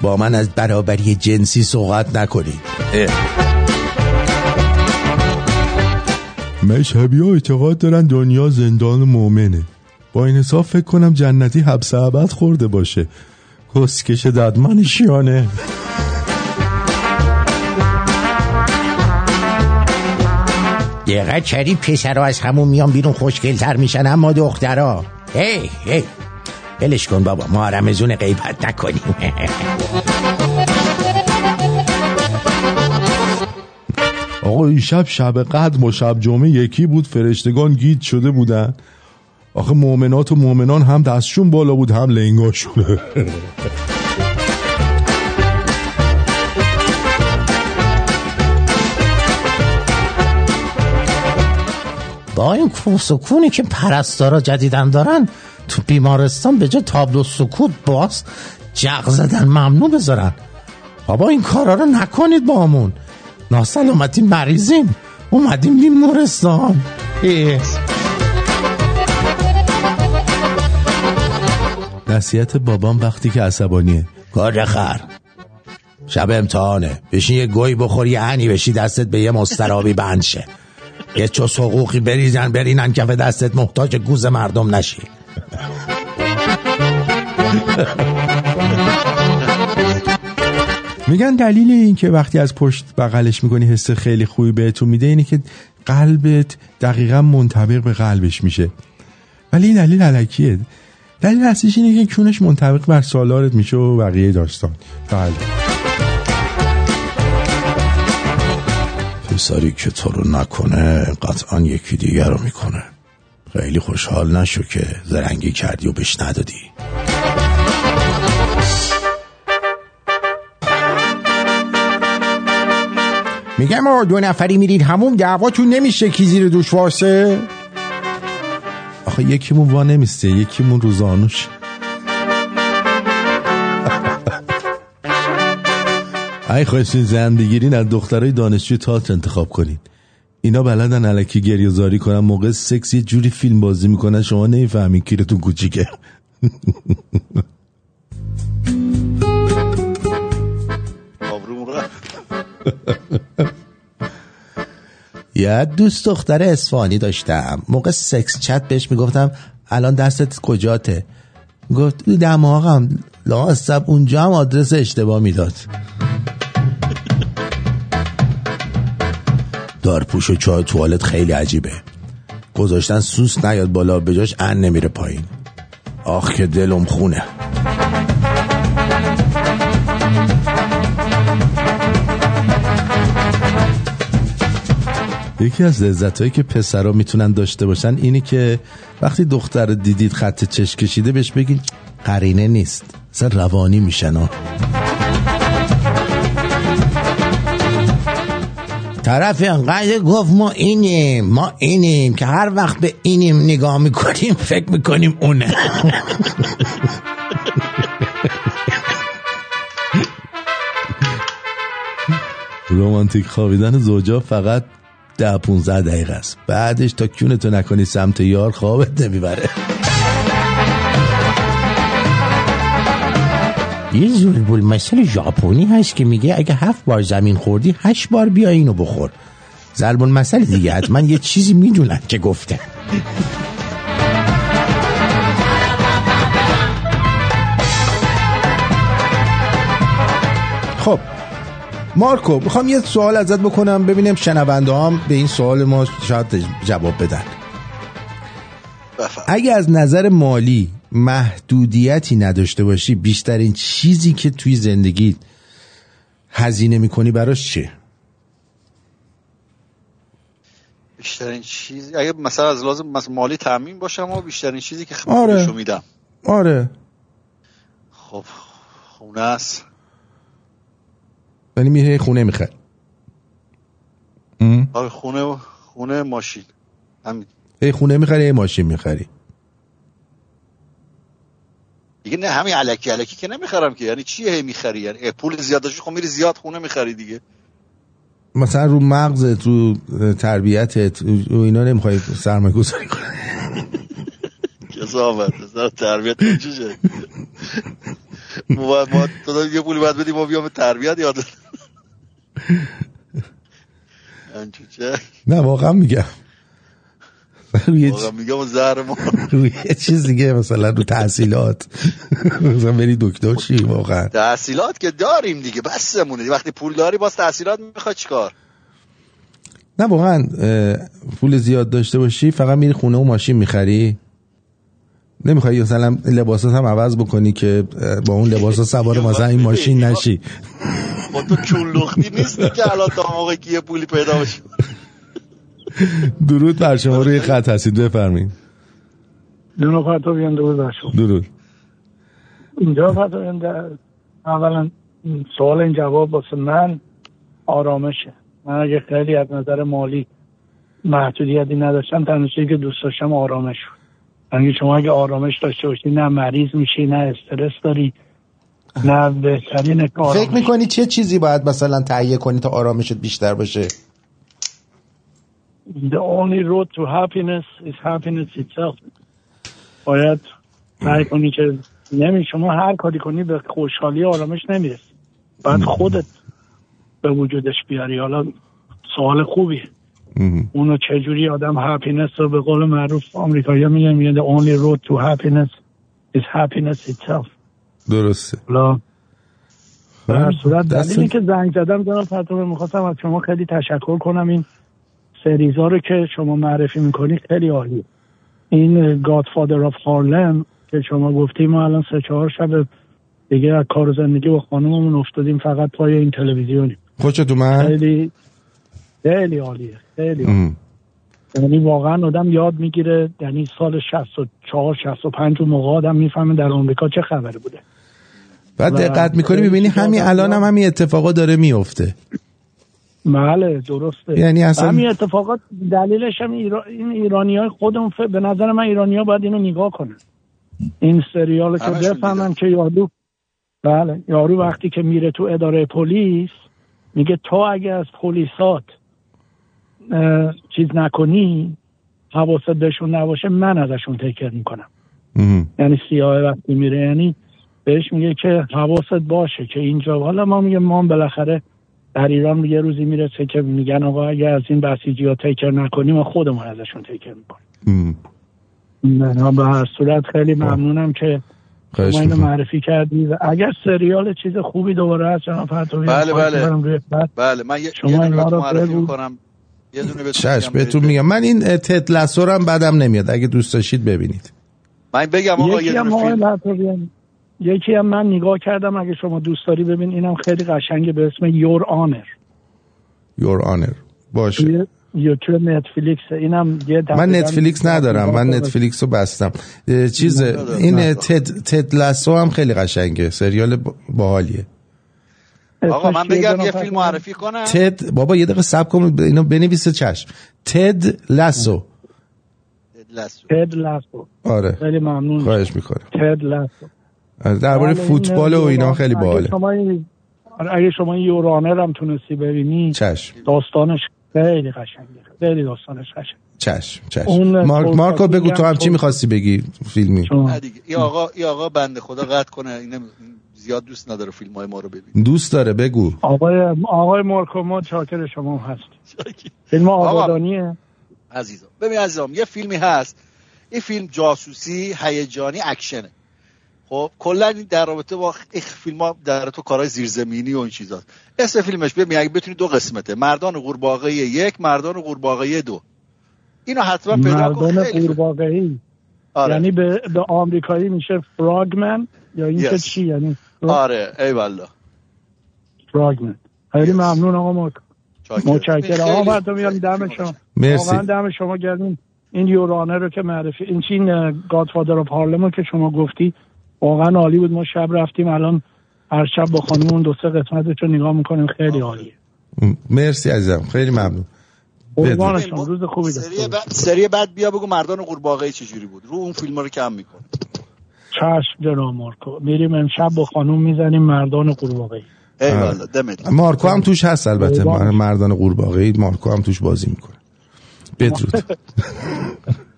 با من از برابری جنسی صحبت نکنید مشهبی ها اعتقاد دارن دنیا زندان مؤمنه با این حساب فکر کنم جنتی حبس ابد خورده باشه. کسکش ددمنشیانه دقیقه چری پسرا از همون میان بیرون خوشگلتر میشن اما دخترا. هی هی. بلش کن بابا ما رمزون غیبت نکنیم. این شب شب قدر با شب جمعه یکی بود فرشتگان گید شده بودن. آخه مؤمنات و مؤمنان هم دستشون بالا بود هم لنگاشونه با این سکونی که پرستارا جدیدن دارن تو بیمارستان به جا تابلو سکوت باز جغ زدن ممنوع بذارن. بابا این کارا رو نکنید با همون. ناسلامتی مریضیم. اومدیم بیمارستان. نصیحت بابام وقتی که عصبانیه. کار خر. شب امتحانه. بشین یه گوی بخوری یه هنی بشی دستت به یه مسترابی بند شه. یه چوس حقوقی بریزن برینن کف دستت محتاج گوز مردم نشی. میگن دلیل این که وقتی از پشت بغلش می‌کنی حس خیلی خوبی بهتون میده اینه که قلبت دقیقا منطبق به قلبش میشه. ولی این دلیل علکیه. دلیل اصلیش اینه که کونش منطبق بر سالارت میشه و بقیه داستان. بله. پسری که تو رو نکنه قطعا یکی دیگر رو می‌کنه. خیلی خوشحال نشو که زرنگی کردی و بهش ندادی. میگم آقا دو نفری میرید همون دعواتون نمیشه کی زیر دوش واسه؟ آخه یکیمون وا نمیسته یکیمون روزانوش ای خواستین زن بگیرین از دخترای دانشجوی تئاتر انتخاب کنین. اینا بلدن علکی گریه زاری کنن موقع سکس یه جوری فیلم بازی می‌کنن شما نمی‌فهمین کیرتون کوچیکه. یه دوست دختر اصفهانی داشتم. موقع سکس چت بهش می‌گفتم الان دستت کجاته؟ گفت دماغم لاستب اونجا هم آدرس اشتباه می‌داد. دارپوش و چای توالت خیلی عجیبه. گذاشتن سوس نیاد بالا بجاش ان نمیره پایین. آخ که دلم خونه. یکی از لذتهایی که پسرا می‌تونن داشته باشن اینی که وقتی دختر دیدید خط چش کشیده بهش بگین قرینه نیست اصلا روانی میشن ها. طرف انقدر گفت ما اینیم ما اینیم که هر وقت به اینیم نگاه می‌کنیم فکر می‌کنیم اونه. رومانتیک خوابیدن زوجا فقط ده 15 دقیقه است. بعدش تا کونتو نکنی سمت یار خوابت نمی‌بره. یه زولبول مثل ژاپنی هست که میگه اگه هفت بار زمین خوردی هشت بار بیا اینو بخور. ضرب المثل دیگه حتما یه چیزی می‌دونن که گفته. خب مارکو می‌خوام یه سوال ازت بکنم ببینیم شنونده هم به این سوال ما شاید جواب بدن. اگه از نظر مالی محدودیتی نداشته باشی بیشترین چیزی که توی زندگی هزینه می‌کنی براش چیه؟ بیشترین چیزی اگه مثلا از لازم مثلا مالی تامین باشم و بیشترین چیزی که آره. خودشو میدم. آره. خب خونه است یعنی میره خونه می‌خواد آره خونه خونه ماشین. همین. یه خونه می‌خری یه ماشین می‌خری. دیگه نه همین علکی. علکی که نمی‌خرم که. یعنی چیه هی می‌خری؟ یعنی پول زیاد داشتی خب میری زیاد خونه می‌خری دیگه. مثلا رو مغزت رو تربیتت رو اینا نمی‌خوای سرمایه گذاری کنی کسافت سر تربیت این چی شد ما تو یه پولی باید بدیم ما بیام تربیت یاد نه واقعا میگم. روی میگم زهر ما. روی یه چیز دیگه مثلا رو تحصیلات. مثلا بری دکتر چی؟ واقعا. تحصیلات که داریم دیگه بسمونه. وقتی پول داری باز تحصیلات می‌خواد چیکار نه واقعا پول زیاد داشته باشی فقط میری خونه و ماشین می‌خری. نمی‌خوای مثلا لباسات هم عوض بکنی که با اون لباسات سوار مثلا این ماشین نشی. با تو چون لختی نیستی که الان تا یه پولی پیدا بشه. درود بر شما روی خط هستید بفرمایید. دونو پرتو بیان درود بر شما. درود. اینجا در اولا سوال این جواب واسه من آرامشه. من اگه خیلی از نظر مالی محدودیتی نداشتم تنها که دوست داشتم آرامش بود. یعنی شما اگه آرامش داشته باشی نه مریض میشی نه استرس داری که آرامش فکر می‌کنی چه چیزی باید مثلا تهیه کنی تا آرامشت بیشتر باشه؟ The only road to happiness is happiness itself. باید سعی کنی که نمی شما هر کاری کنی به خوشحالی و آرامش نمی‌رسی. بعد خودت به وجودش بیاری. حالا سوال خوبیه. اونو چجوری آدم هپینس رو به قول معروف آمریکایی میگن میگن the only road to happiness is happiness itself. درسته. حالا در صورت دلیلی که زنگ زدم جناب پتروه می‌خواستم از شما خیلی تشکر کنم. این سریزا رو که شما معرفی می‌کنی خیلی عالیه. این گادفادر آف هارلم که شما گفتی ما الان سه چهار شب دیگه از کار زندگی با خانوممون افتادیم فقط پای این تلویزیونی خوشت اومد؟ خیلی خیلی عالیه خیلی عالیه. یعنی واقعا آدم یاد می‌گیره یعنی سال 64 65 اون موقع آدم می‌فهمه در آمریکا چه خبره بوده. بعد دقت می‌کنی می‌بینی همین الان هم همین اتفاقا داره میفته بله درسته. یعنی اصلا- همین اتفاقات دلیلش هم ایرا... این ایرانی های خودمون ف... به نظر من ایرانی ها باید اینو نگاه کنن. این سریال که بفهمن که یارو بله یارو وقتی که میره تو اداره پلیس میگه تو اگه از پلیسات اه، چیز نکنی حواست بهشون نباشه من ازشون تکر می‌کنم. یعنی سیاه وقتی میره یعنی بهش میگه که حواست باشه که اینجا حالا ما میگه ما هم بالاخره در ایران یه روزی می‌رسه که میگن آقا اگه از این بسیجی ها تکر نکنیم ما خودمون ازشون تکر می‌کنیم. نه به هر صورت خیلی ممنونم که خواهش شما اینو. معرفی کردی. و اگر سریال چیز خوبی دوباره هست جناب پرتوی بله بله. بله من یه, شما یه دونه معرفی. می‌کنم. یه دونه بهتون چشم میگم بهتون میگم. من این اه، تد لسو رو هم بدم نمیاد. اگه دوست داشتید ببینید. من بگم آقا یه دونه فیلم. یکی هم من نگاه کردم اگه شما دوست داری ببین اینم خیلی قشنگه به اسم یور آنر یور آنر باشه. یوتیوب نتفلیکس اینم یه من نتفلیکس ندارم. من نتفلیکس رو بستم. چیز این. تد, تد لسو هم خیلی قشنگه. سریال باحالیه. آقا من بگم یه فیلم؟ معرفی کنم. تد بابا یه دقیقه سب کن اینو بنویسه چشم. تد لاسو تد لاسو آره. خیلی ممنون. خواهش می‌کنم. تد لاسو درباره بله، فوتبال و این اینا خیلی اگه باحاله. شما این- آره، اگه شما این یورانر هم تونستی ببینی چشم. داستانش خیلی قشنگه. خیلی داستانش قشنگ چشم چشم. اون مارک مارکو بگو هم تو هم چی می‌خواستی بگی فیلمی؟ این آقا این آقا بنده خدا قطع کنه. این زیاد دوست نداره فیلم های ما رو ببین دوست داره بگو. آقای آقای مارکو ما چاکر شما هست فیلم آبادانیه عزیزم. ببین عزیزم یه فیلمی هست. این فیلم جاسوسی هیجانی اکشنه. خب کلا این در رابطه با این فیلم ها در تو کارهای زیرزمینی و این چیزاست اسم فیلمش ببین اگه بتونی دو قسمته مردان قورباغه یک مردان قورباغه دو. اینو حتما پیدا کن. مردان. قورباغه‌ای. آره. یعنی به, به آمریکایی میشه فراگمن یا اینکه Yes. چی؟ یعنی آره ای والله. فراگمن خیلی ممنون آقا مارکو متشکرم. آقا مردم میان دم شما. مرسی. دم شما گردیم این یورانه رو که معرفی این چین گادفادر آف هارلم که شما گفتی واقعا عالی بود. ما شب رفتیم الان هر شب با خانمون دو سه قسمتش رو نگاه می‌کنیم. خیلی عالیه مرسی عزیزم. خیلی ممنون. قربان بدرود. شما. روز خوبی داشته سری بعد سری بعد بیا بگو مردان قورباغه چجوری بود. رو اون فیلم رو کم میکن چشم جناب مارکو. میریم امشب با خانوم می‌زنیم مردان قورباغه ای. والله دمت مارکو هم توش هست البته. مردان قورباغه مارکو هم توش بازی می‌کنه. بدرود.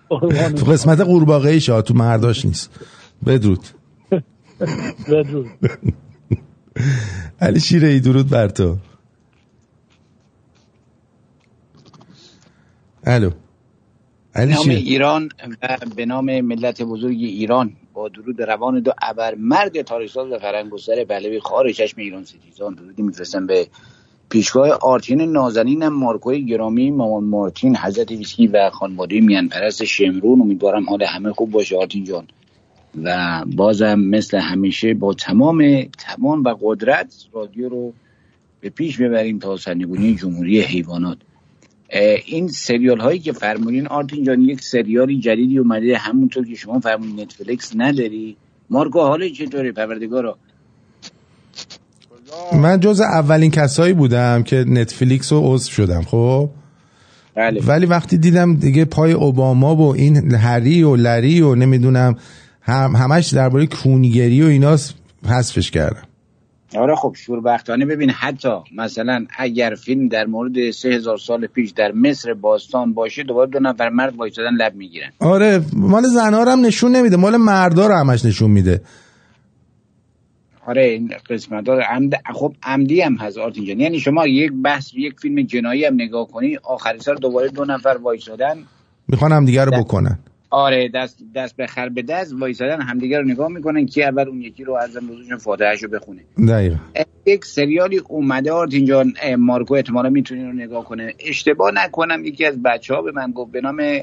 تو قسمت قورباغه ای شا تو مرداش نیست. بدرود. بدرود. علی شیره ای درود بر تو. الو. علی به نام شیره ایران و به نام ملت بزرگ ایران با درود روان دو ابر مرد تاریخساز و فرنگستر پهلوی خار چشم ایران ستیزان. درودی میفرستم به پیشگاه آرتین نازنینم مارکوی گرامی مامان مارتین حضرت ویسکی و خانواده میان پرست شمرون. امیدوارم حال همه خوب باشه آرتین جان. و بازم مثل همیشه با تمام توان و قدرت رادیو رو به پیش ببریم تا سرنگونی جمهوری حیوانات. این سریال هایی که فرمودین آرتین جان یک سریالی جدیدی اومده همونطور که شما فرمودین نتفلیکس نداری. مارکو حال چطوره؟ پروردگارا. من جز اولین کسایی بودم که نتفلیکس رو عضو شدم خب؟ بله. ولی وقتی دیدم دیگه پای اوباما و این هری و لری و نمی‌دونم هم همش درباره کونگری و ایناست حذفش کردم. آره خب شوربختانه ببین حتی مثلا اگر فیلم در مورد سه هزار سال پیش در مصر باستان باشه دوباره دو نفر مرد وایسادن لب می‌گیرن. آره مال زنها هم نشون نمیده مال مردا رو همش نشون میده. آره این قسمت ها عمد خب عمدی هم هست آرتین جان. یعنی شما یک بحث یک فیلم جنایی هم نگاه کنی آخر سر دوباره دو نفر وایسادن می‌خوان هم دیگه رو بکنن. آره دست دست به خر به دست وایسادن همدیگه رو نگاه می‌کنن که اول اون یکی رو ازم بزرگشون فاتحهش رو بخونه. دقیقا. یک سریالی اومده آرتین جان اه، مارکو احتمالا می‌تونین رو نگاه کنه. اشتباه نکنم یکی از بچه ها به من گفت به نام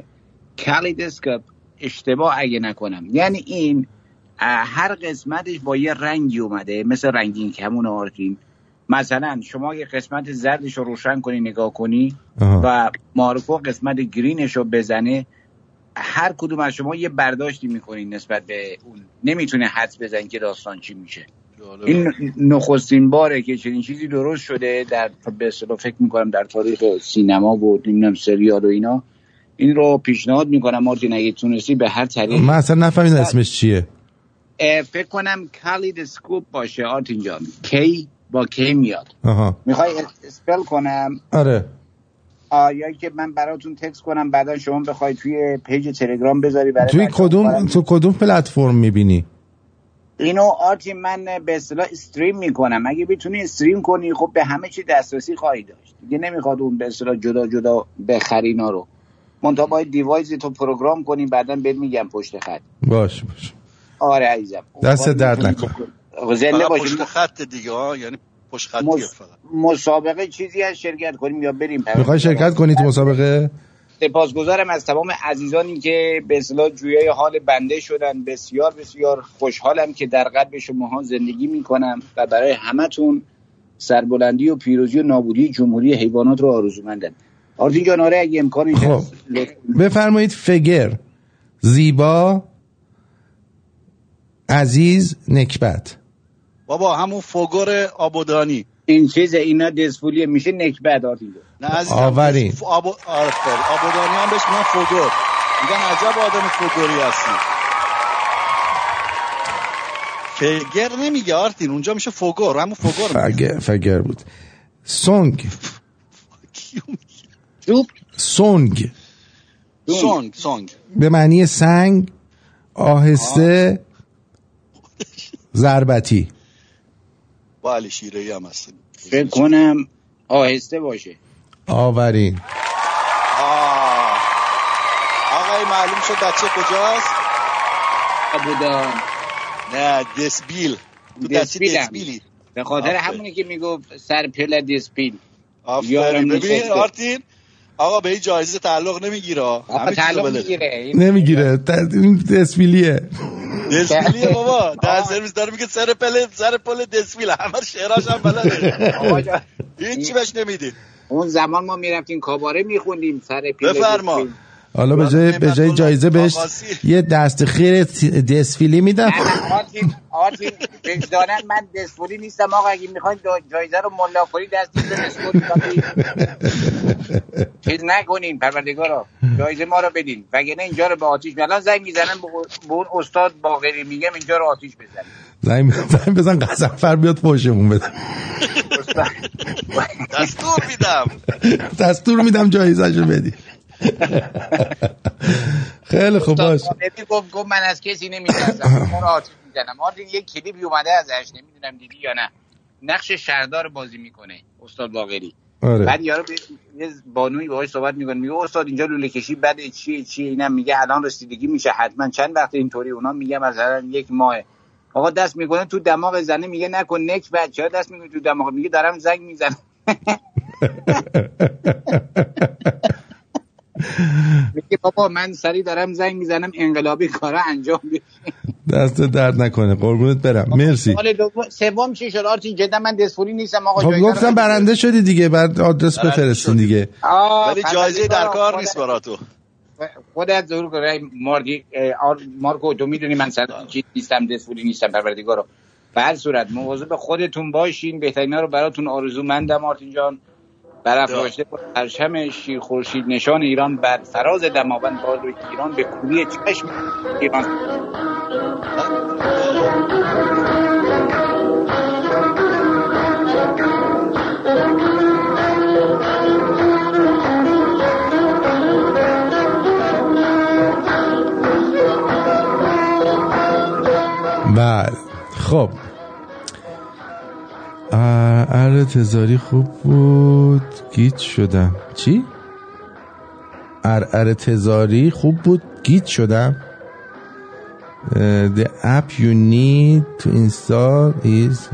کالیدسکوپ اشتباه اگه نکنم. یعنی این هر قسمتش با یه رنگی اومده مثل رنگین کمون آرتین. مثلا شما یه قسمت زردش رو روشن کنی نگاه کنی آها. و مارکو قسمت گرینش رو بزنه هر کدوم از شما یه برداشتی می‌کنین نسبت به اون. نمی‌تونه حدس بزنی که داستان چی میشه. این نخستین باره که چنین چیزی درست شده در به اصطلاح فکر می‌کنم در تاریخ سینما و نمی‌دونم سریال و اینا. این رو پیشنهاد می‌کنم آرتین اگه تونستی به هر طریق من اصلا نفهمیدم اسمش چیه. فکر کنم Kaleidoscope باشه آرتین جان. کی؟ با کی میاد؟ آها. می‌خوای spell کنم؟ آره. آه، یا که من براتون تکس کنم بعدا شما بخوای توی page تلگرام بذاری برای توی کدوم. تو کدوم پلتفرم می‌بینی؟ اینو آرتی من به اصطلاح استریم می‌کنم. اگه بتونی استریم کنی خب به همه چی دسترسی خواهی داشت. دیگه نمی‌خواد اون به اصطلاح جدا جدا بخری اینا رو. منتها باید دیوایز تو پروگرام کنی بعدا بهت میگم پشت خط. باش باش. آره عزیزم. دست درد نکن زنده فقط باشیم پشت خط دیگه ها یعنی پشت خطیه مس- فقط. مسابقه چیزی از شرکت کنیم یا بریم؟ می‌خوای شرکت کنی تو مسابقه؟ سپاسگزارم از تمام عزیزانی که به اصطلاح جویای حال بنده شدن. بسیار بسیار خوشحالم که در قلب شماها زندگی می‌کنم و برای همتون سربلندی و پیروزی و نابودی جمهوری حیوانات رو آرزومندم. آرتین جان آره اگه امکانش خب. بفرمایید فگر زیبا عزیز نکبت. بابا همون فوگور آبودانی. این چیز اینا دسفولیه میشه نکبت آرتین نه عزیزم آورین. ف-. آفرین. آبودانی هم بهش میگن فوگور. میگن عجب آدم فوگوری هستی. فگر نمیگه آرتین اونجا میشه فوگور همون فوگور میگه. فگر, فگر بود. سونگ. سونگ. سونگ سونگ. به معنی سنگ آهسته ضربتی. با علی شیرهی هم هستیم. فکر کنم آهسته باشه. آورین. آه. آقای معلوم شد بچه کجاست؟ آبودان نه دسبیل. تو دستی. دسبیلی. به خاطر. همونی که می‌گفت سر پل دسپیل آفرین. ببین. آرتین آقا به این جایزه تعلق نمی‌گیره. آقا تعلق می‌گیره. نمی‌گیره. این دسپیلیه دسپیلیه بابا. در سرویس داره میگه سر پل سر پل دسپیل همه شعراش هم بلده. این چی بهش نمیدی. اون زمان ما می‌رفتیم کاباره میخوندیم سر پل بفرما. حالا به جای به جای جایزه بهش یه دست خیر دسفیلی میدم. نه، نه، آرتین آرتین وجدانن من دسپولی نیستم آقا اگه می‌خواین جایزه رو ملاکوری دستی به چیز نکنین پروردگارا. جایزه ما رو بدین. وگرنه اینجا رو به آتیش الان زنگ می‌زنم به اون استاد باقری میگم اینجا رو آتیش بزن زنگ زنگ بزن قزنفر بیاد فوشمون بده. دستور میدم. دستور میدم جایزهشو بدی. خیلی خوب باش. گفت گفت من از کسی نمیترسم می‌زنم. آرتین یک کلیپی اومده ازش نمی‌دونم دیدی یا نه. نقش شهردار بازی می‌کنه استاد باقری. آره. بعد یارو یه بانوی باهاش صحبت می‌کنه. میگه استاد اینجا لوله کشی بده چیه چیه؟ اینم میگه الان رسیدگی میشه حتما چند وقت اینطوری اونا میگه مثلا یک ماه آقا دست می‌کنه تو دماغ زنه میگه نکن نک بعد. چرا دست می‌کنه تو دماغ؟ میگه دارم زنگ می‌زنم. میگه بابا من سری دارم زنگ می‌زنم انقلابی کارا انجام بشه دست درد نکنه. قربونت برم. مرسی. سوم چی شد؟ آرتین جدا من دسپولی نیستم. آقا خب گفتم. برنده شدی دیگه بعد آدرس بفرستین. دیگه. ولی جایزه در کار نیست برا تو. خودت ظهور کنه مارگی مارکو تو می‌دونی من سر چی نیستم دسپولی نیستم پروردگارا به هر صورت مواظب خودتون باشین. بهترینا رو براتون آرزومندم مارتین جان. برافراشته پرچم شیر خورشید نشان ایران بر فراز دماوند و ایران به کوری چشم ایران بله. خب. ار تزاری خوب بود. گیت شدم. چی؟ ار تزاری خوب بود. گیت شدم. the app you need to install is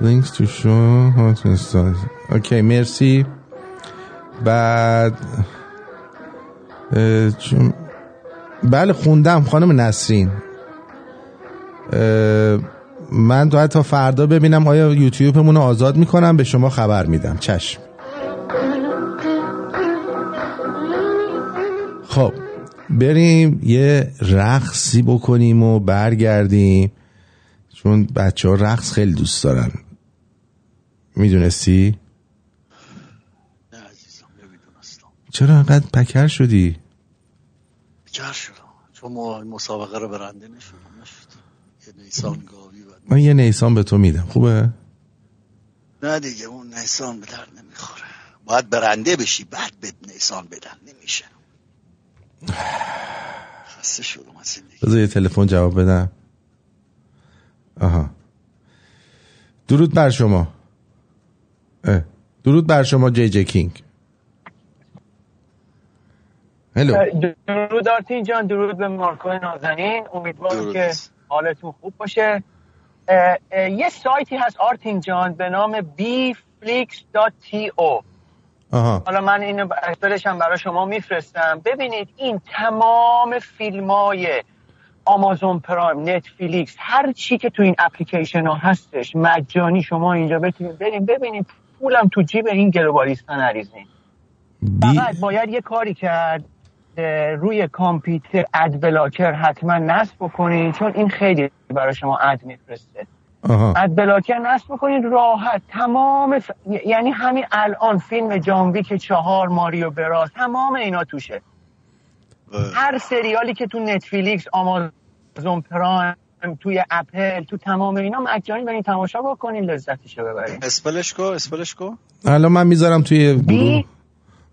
links to show how to install. اوکی مرسی. بعد بله خوندم خانم نسرین. من تا تا فردا ببینم آیا یوتیوبمون رو آزاد می‌کنم به شما خبر میدم. چشم. خب بریم یه رقصی بکنیم و برگردیم. چون بچه ها رقص خیلی دوست دارن. می‌دونستی؟ چرا انقدر پکر شدی؟ بکر شدم. چون ما مسابقه رو برنده نشدم. نیسان گاوی بود من یه نیسان به تو میدم. خوبه؟ نه دیگه اون نیسان به درد نمی‌خوره. باید برنده بشی بعد به نیسان بدن نمیشه. خسته شدم از زندگی بذار یه تلفن جواب بدم. آها. درود بر شما. اه. درود بر شما جی جی کینگ. هلو درود آرتین جان درود به مارکو نازنین. امیدوارم که حالتون خوب باشه. اه، اه، یه سایتی هست آرتین جان به نام bflix.to آها. حالا من اینو اصلش هم برای شما میفرستم. ببینید این تمام فیلم های آمازون پرایم نتفلیکس هر چی که تو این اپلیکیشن ها هستش مجانی شما اینجا بتونید بریم. ببینید پولم تو جیب این گلوبالیستان نریزین فقط باید یه کاری کرد. روی کامپیوتر ad blocker حتما نصب بکنید چون این خیلی برای شما ad میفرسته. ad blocker نصب بکنید راحت. تمام ف... یعنی همین الان فیلم John Wick چهار Mario Bros تمام اینا توشه. هر سریالی که تو Netflix Amazon Prime توی اپل تو تمام اینا مجانی برین تماشا بکنین لذتشو ببرین. splash کو splash کو. الان من می‌ذارم توی گروه.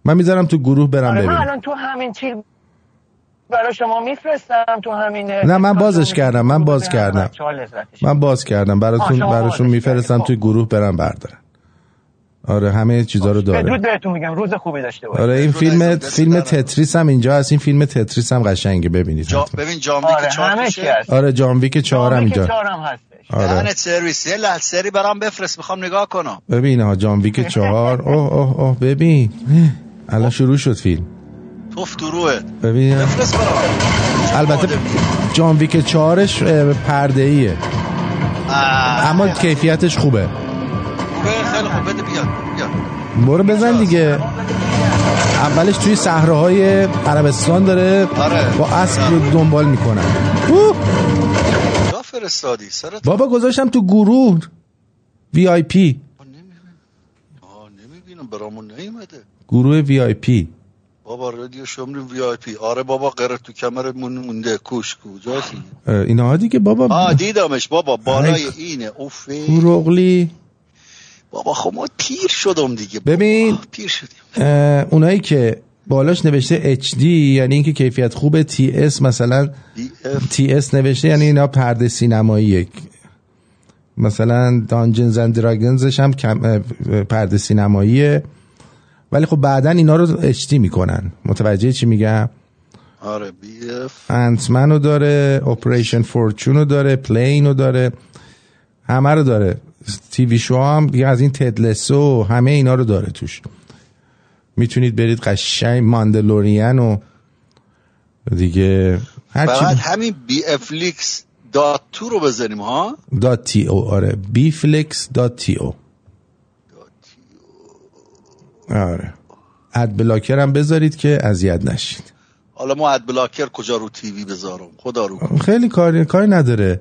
من می‌ذارم تو گروه برم آره من ببینم. الان تو همین چیز برای شما میفرستم تو همین نه من بازش کردم من باز کردم. من باز کردم. براتون براشون میفرستم توی گروه برم بردارن آره همه چیزا رو بدرود داره. بهتون میگم روز خوبی داشته باشید. آره این فیلم فیلم تتریس هم اینجا هست. این فیلم تتریس هم قشنگه ببینید. جا... ببین جان ویک آره چهار همه توشه چی هست. آره جان ویک چهار هم اینجا. آره. دهنت سرویس. یه لحظه سری برام بفرست می‌خوام نگاه کنم. ببین ها جان ویک چهار. اوه اوه اوه ببین. الان شروع شد فیلم. توف تو روحت ببین. بفرست برام البته جان ویک چهارش پرده ایه اما کیفیتش خوبه. خوبه خیلی خوب. بده برو بزن دیگه. اولش توی صحراهای عربستان داره آره. با اسب رو دنبال می‌کنن. فرستادی بابا گذاشتم تو گروه. VIP. نمی‌بینم. برامون نیومده. گروه VIP بابا رادیو شمرین VIP آره بابا قره تو کمرمون مونده. کوش کجاست اینا دیگه بابا. آه دیدمش بابا. بالای ای. اینه. اوفه کوروغلی. بابا خب ما پیر شدم دیگه. ببین پیر شدیم. اونایی که بالاش نوشته HD یعنی اینکه کیفیت خوبه. TS مثلا TS نوشته یعنی اینا پرده سینماییه مثلا Dungeons and Dragons ش هم پرده سینماییه. ولی خب بعدا اینا رو HD می‌کنن. متوجه چی میگم؟ آره بی اف انتمن رو داره Operation Fortune رو داره Plane رو داره همه رو داره. TV show هم دیگه از این Ted Lasso همه اینا رو داره توش. می‌تونید برید قشنگ Mandalorian و دیگه هر فقط چی همین Bflix dot to رو بزنیم ها؟ dot T O آره. Bflix dot T O آره. ad blocker هم بذارید که اذیت نشید. حالا ما ad blocker کجا رو TV بذارم؟ خدا رو خیلی کاری کاری نداره.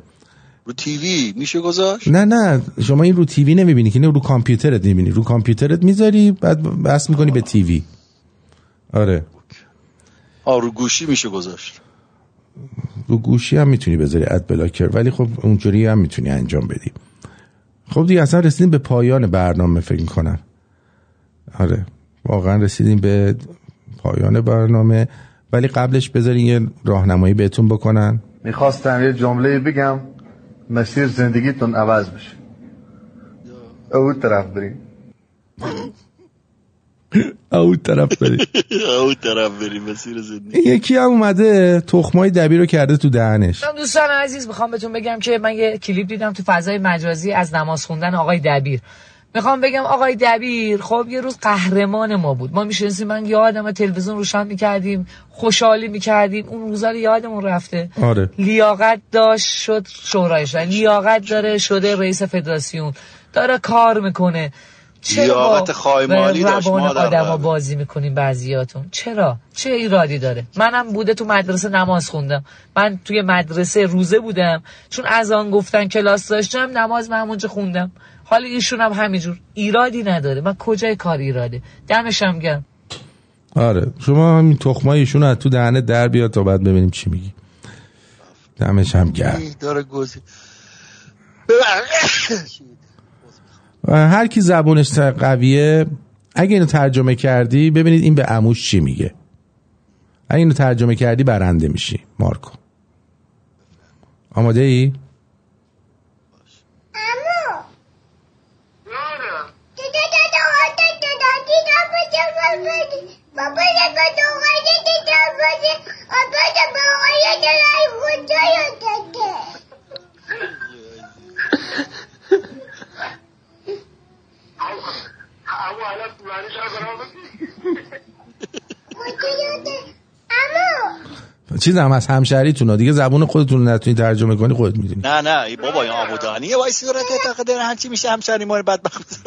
رو TV میشه گذاشت؟ نه نه. شما این رو TV نمی‌بینی که نه رو کامپیوترت می‌بینی. رو کامپیوترت می‌ذاری بعد cast می‌کنی به TV. آره. آه رو گوشی میشه گذاشت. رو گوشی هم می‌تونی بذاری اد بلاکر ولی خب اونجوری هم می‌تونی انجام بدی. خب دیگه اصلا رسیدیم به پایان برنامه فکر کنم آره. واقعا رسیدیم به پایان برنامه. ولی قبلش بذارین یه راهنمایی بهتون بکنن. می‌خواستم یه جمله بگم. مسیر زندگیتون عوض بشه. او طرف بریم او طرف بریم او طرف بریم مسیر زندگی. یکی هم اومده تخمای دبی رو کرده تو دهنش. من دوستان عزیز می‌خوام بهتون بگم که من یه کلیپ دیدم تو فضای مجازی از نماز خوندن آقای دبیر. می‌خوام بگم آقای دبیر خب یه روز قهرمان ما بود. ما می‌شناسیم من یادم تلویزیون روشن می‌کردیم خوشحالی می‌کردیم. اون روزا رو یادمون رفته. آره. لیاقت داشت شد شورای لیاقت داره شده رئیس فدراسیون. داره کار می‌کنه. چرا خایمالی داشت، آدم. بازی می‌کنیم بعضیاتون. چرا؟ چه ایرادی داره؟ منم بوده تو مدرسه نماز خوندم. من توی مدرسه روزه بودم. چون از آن گفتن کلاس داشتم نماز من همونجا خوندم. حالا ایشون هم همینجور ایرادی نداره. من کجای کار ایراده؟ دمشم گرم. آره شما همین تخمایشون رو از تو دهنه در بیاد تا بعد ببینیم چی میگی. دمش هم گرم داره گوزی. هر کی زبونش قویه اگه اینو ترجمه کردی ببینید این به عموش چی میگه. اگه اینو ترجمه کردی برنده میشی. مارکو. آماده ای؟ چیز هم از همشهریتون ها. دیگه زبون خودتون رو نتونی ترجمه کنی خودت می‌دونی. نه نه ای بابا این آمودانیه وای صورت تقدر هرچی میشه همشهری ما رو بدبخت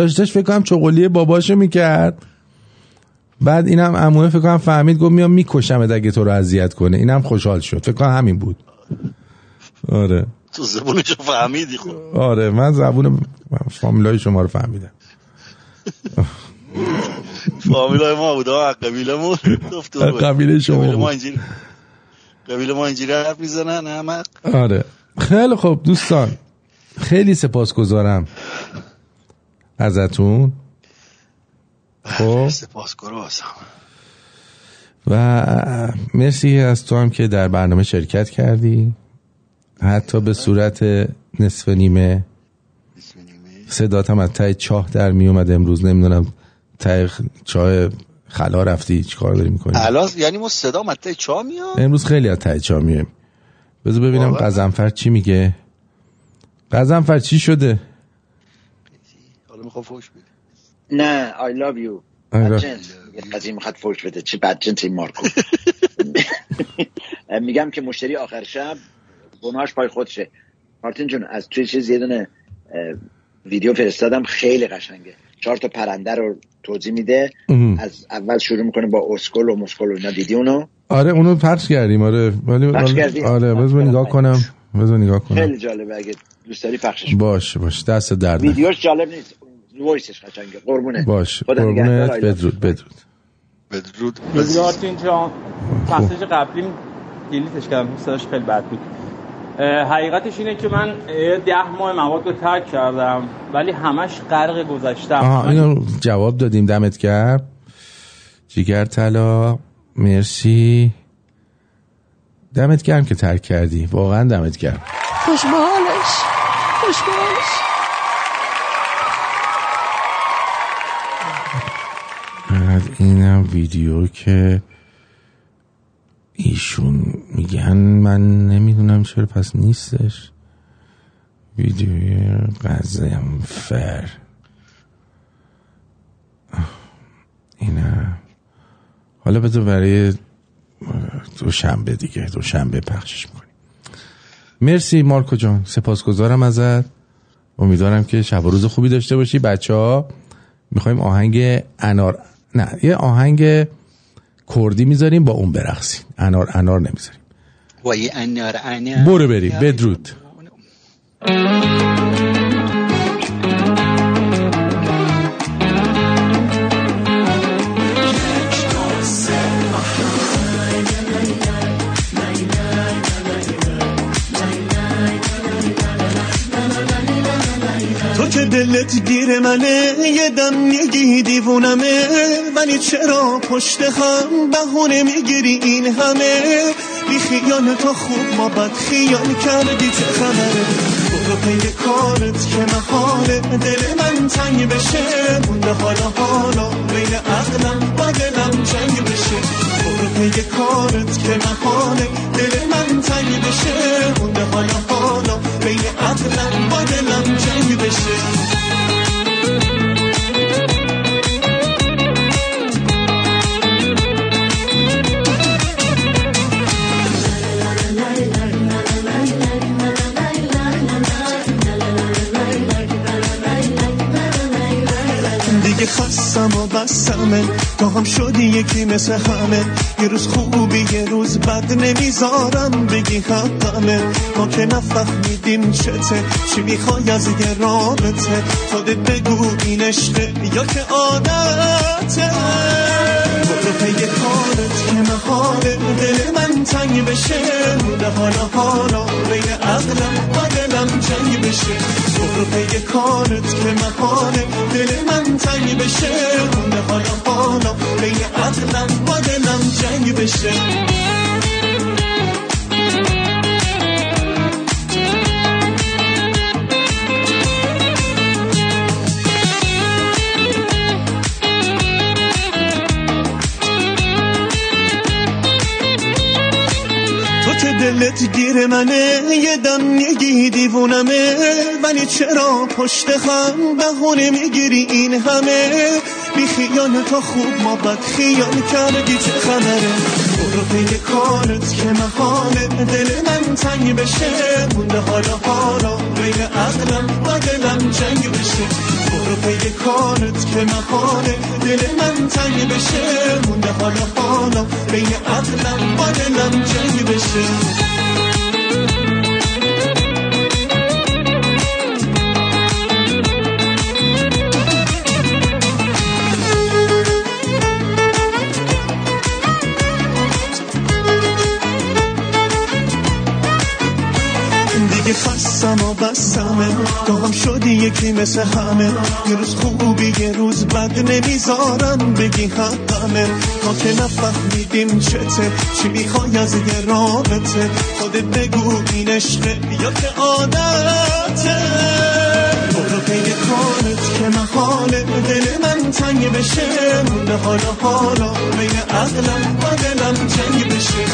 داشتش فکر کنم چغلی باباشو می‌کرد. بعد اینم عموه فکر کنم فهمید گفت میام می‌کشم اگه تو رو اذیت کنه. اینم خوشحال شد. فکر کنم همین بود. آره. تو زبونشو فهمیدی خب. آره من زبون فامیلای شما رو فهمیدم. فامیلای ما بود آقا قبیله دفتر بود. قبیله شما. ما اینجوری قبیله ما اینجوری حرف می‌زنن احمق آره. خیلی خوب دوستان. خیلی سپاسگزارم. ازتون؟ خب. سپاسگزار واسم و مرسی از تو هم که در برنامه شرکت کردی. حتی به صورت نصف نیمه. صدات هم از ته چاه در می اومد امروز. نمی‌دونم خ- چاه خلا رفتی؟ چیکار داری می‌کنی؟ الان یعنی ما صدا مته چا میاد؟ امروز خیلی از ته چاه میایم. بذار ببینم؟ قزنفر چی میگه. قزنفر چی شده؟ حالا می‌خوام فوش بدی. نه I love you. یه قضیه می‌خواد فوش بده. چه بدجنس این مارکو؟ میگم که مشتری آخر شب گناهش پای خودشه. مارتین جون از توی چیز یه دونه ویدیو فرستادم. خیلی قشنگه. چهار تا پرنده رو توضیح میده. از اول شروع می‌کنه با اسکل و مسکل و اینا. دیدی اونو؟ آره اونو پخش کردیم. آره ولی؟ آره بذار نگاه کنم. بذار نگاه کنم. خیلی جالبه. اگه دوست داری پخشش باش باش دست درد نکنه. ویدیوش جالب نیست. وایسش قشنگه. قربونه باش. قربونت. بدرود بدرود. بدرود. مارتین جان message قبلی delete ش کردم. صداش خیلی بد بود. حقیقتش اینه که من ده ماه مواد رو ترک کردم ولی همش غرق گذشتم. آها اینو جواب دادیم. دمت گرم. جیگر طلا. مرسی. دمت گرم که ترک کردی. واقعا دمت گرم. خوش به اینم ویدیو که ایشون میگن من نمی‌دونم چرا پس نیستش. ویدیوی قزنفر اینم حالا بذار برای دوشنبه دیگه دوشنبه پخشش می‌کنیم. مرسی مارکو جان سپاسگزارم ازت. امیدوارم که شب و روز خوبی داشته باشی. بچه ها می‌خوایم آهنگ انار نه یه آهنگ کردی می‌ذاریم با اون برقصیم. انار انار نمی‌ذاریم. وای انار انار. برو بریم بدرود. دلت گیر منه یه دم میگی دیوونمه. ولی چرا پشت هم بهونه می‌گیری این همه؟ بی خیال تو خوب ما بد خیال کردی چه خبره؟ برو پی کارت که محاله دل من تنگ بشه. مونده حالا حالا بین عقلم با دلم جنگ بشه. برو پی کارت که محاله دل من تنگ بشه. مونده حالا حالا بین عقلم با دلم دیگه خستم و بستمه تو هم شدی یکی مثل همه. یه روز خوبی یه روز بد نمی‌ذارم بگی حقمه ما که نفهمیدیم چته چی می‌خوای از یه رابطه؟ خودت بگو این یا که عادته. برو پی کارت که محاله دل من تنگ بشه. مونده حالا حالا بین عقلم با دلم جنگ بشه. برو پی کارت که محاله دل من تنگ بشه. مونده حالا حالا بین عقلم با دلم جنگ بشه. دلت گیر منه یه دم میگی دیوونمه ولی چرا پشت هم بهونه می‌گیری این همه؟ بی خیال تا خوب ما بد خیال کردی چه خبره؟ برو پی کارت که محاله دل من تنگ بشه. مونده حالا حالا بین عقلم و دلم جنگ بشه. برو پی کارت که محاله دل من تنگ بشه. مونده حالا حالا بین عقلم و دلم جنگ بشه. خستم و بستمه. تو هم شدی یکی مثل همه. یه روز خوبی یه روز بد نمی‌ذارم بگی حقمه. ما که نفهمیدیم چته. چی می‌خوای از یه رابطه؟ خودت بگو این عشقه یا که عادته. که محاله دل من تنگ بشه. مونده حالا حالا بین عقلم و دلم جنگ بشه.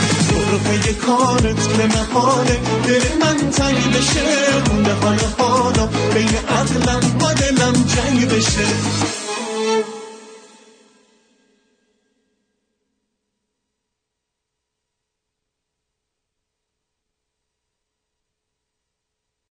پی کارت که محاله دل من تنگ بشه. مونده حالا حالا بین عقلم و دلم جنگ بشه.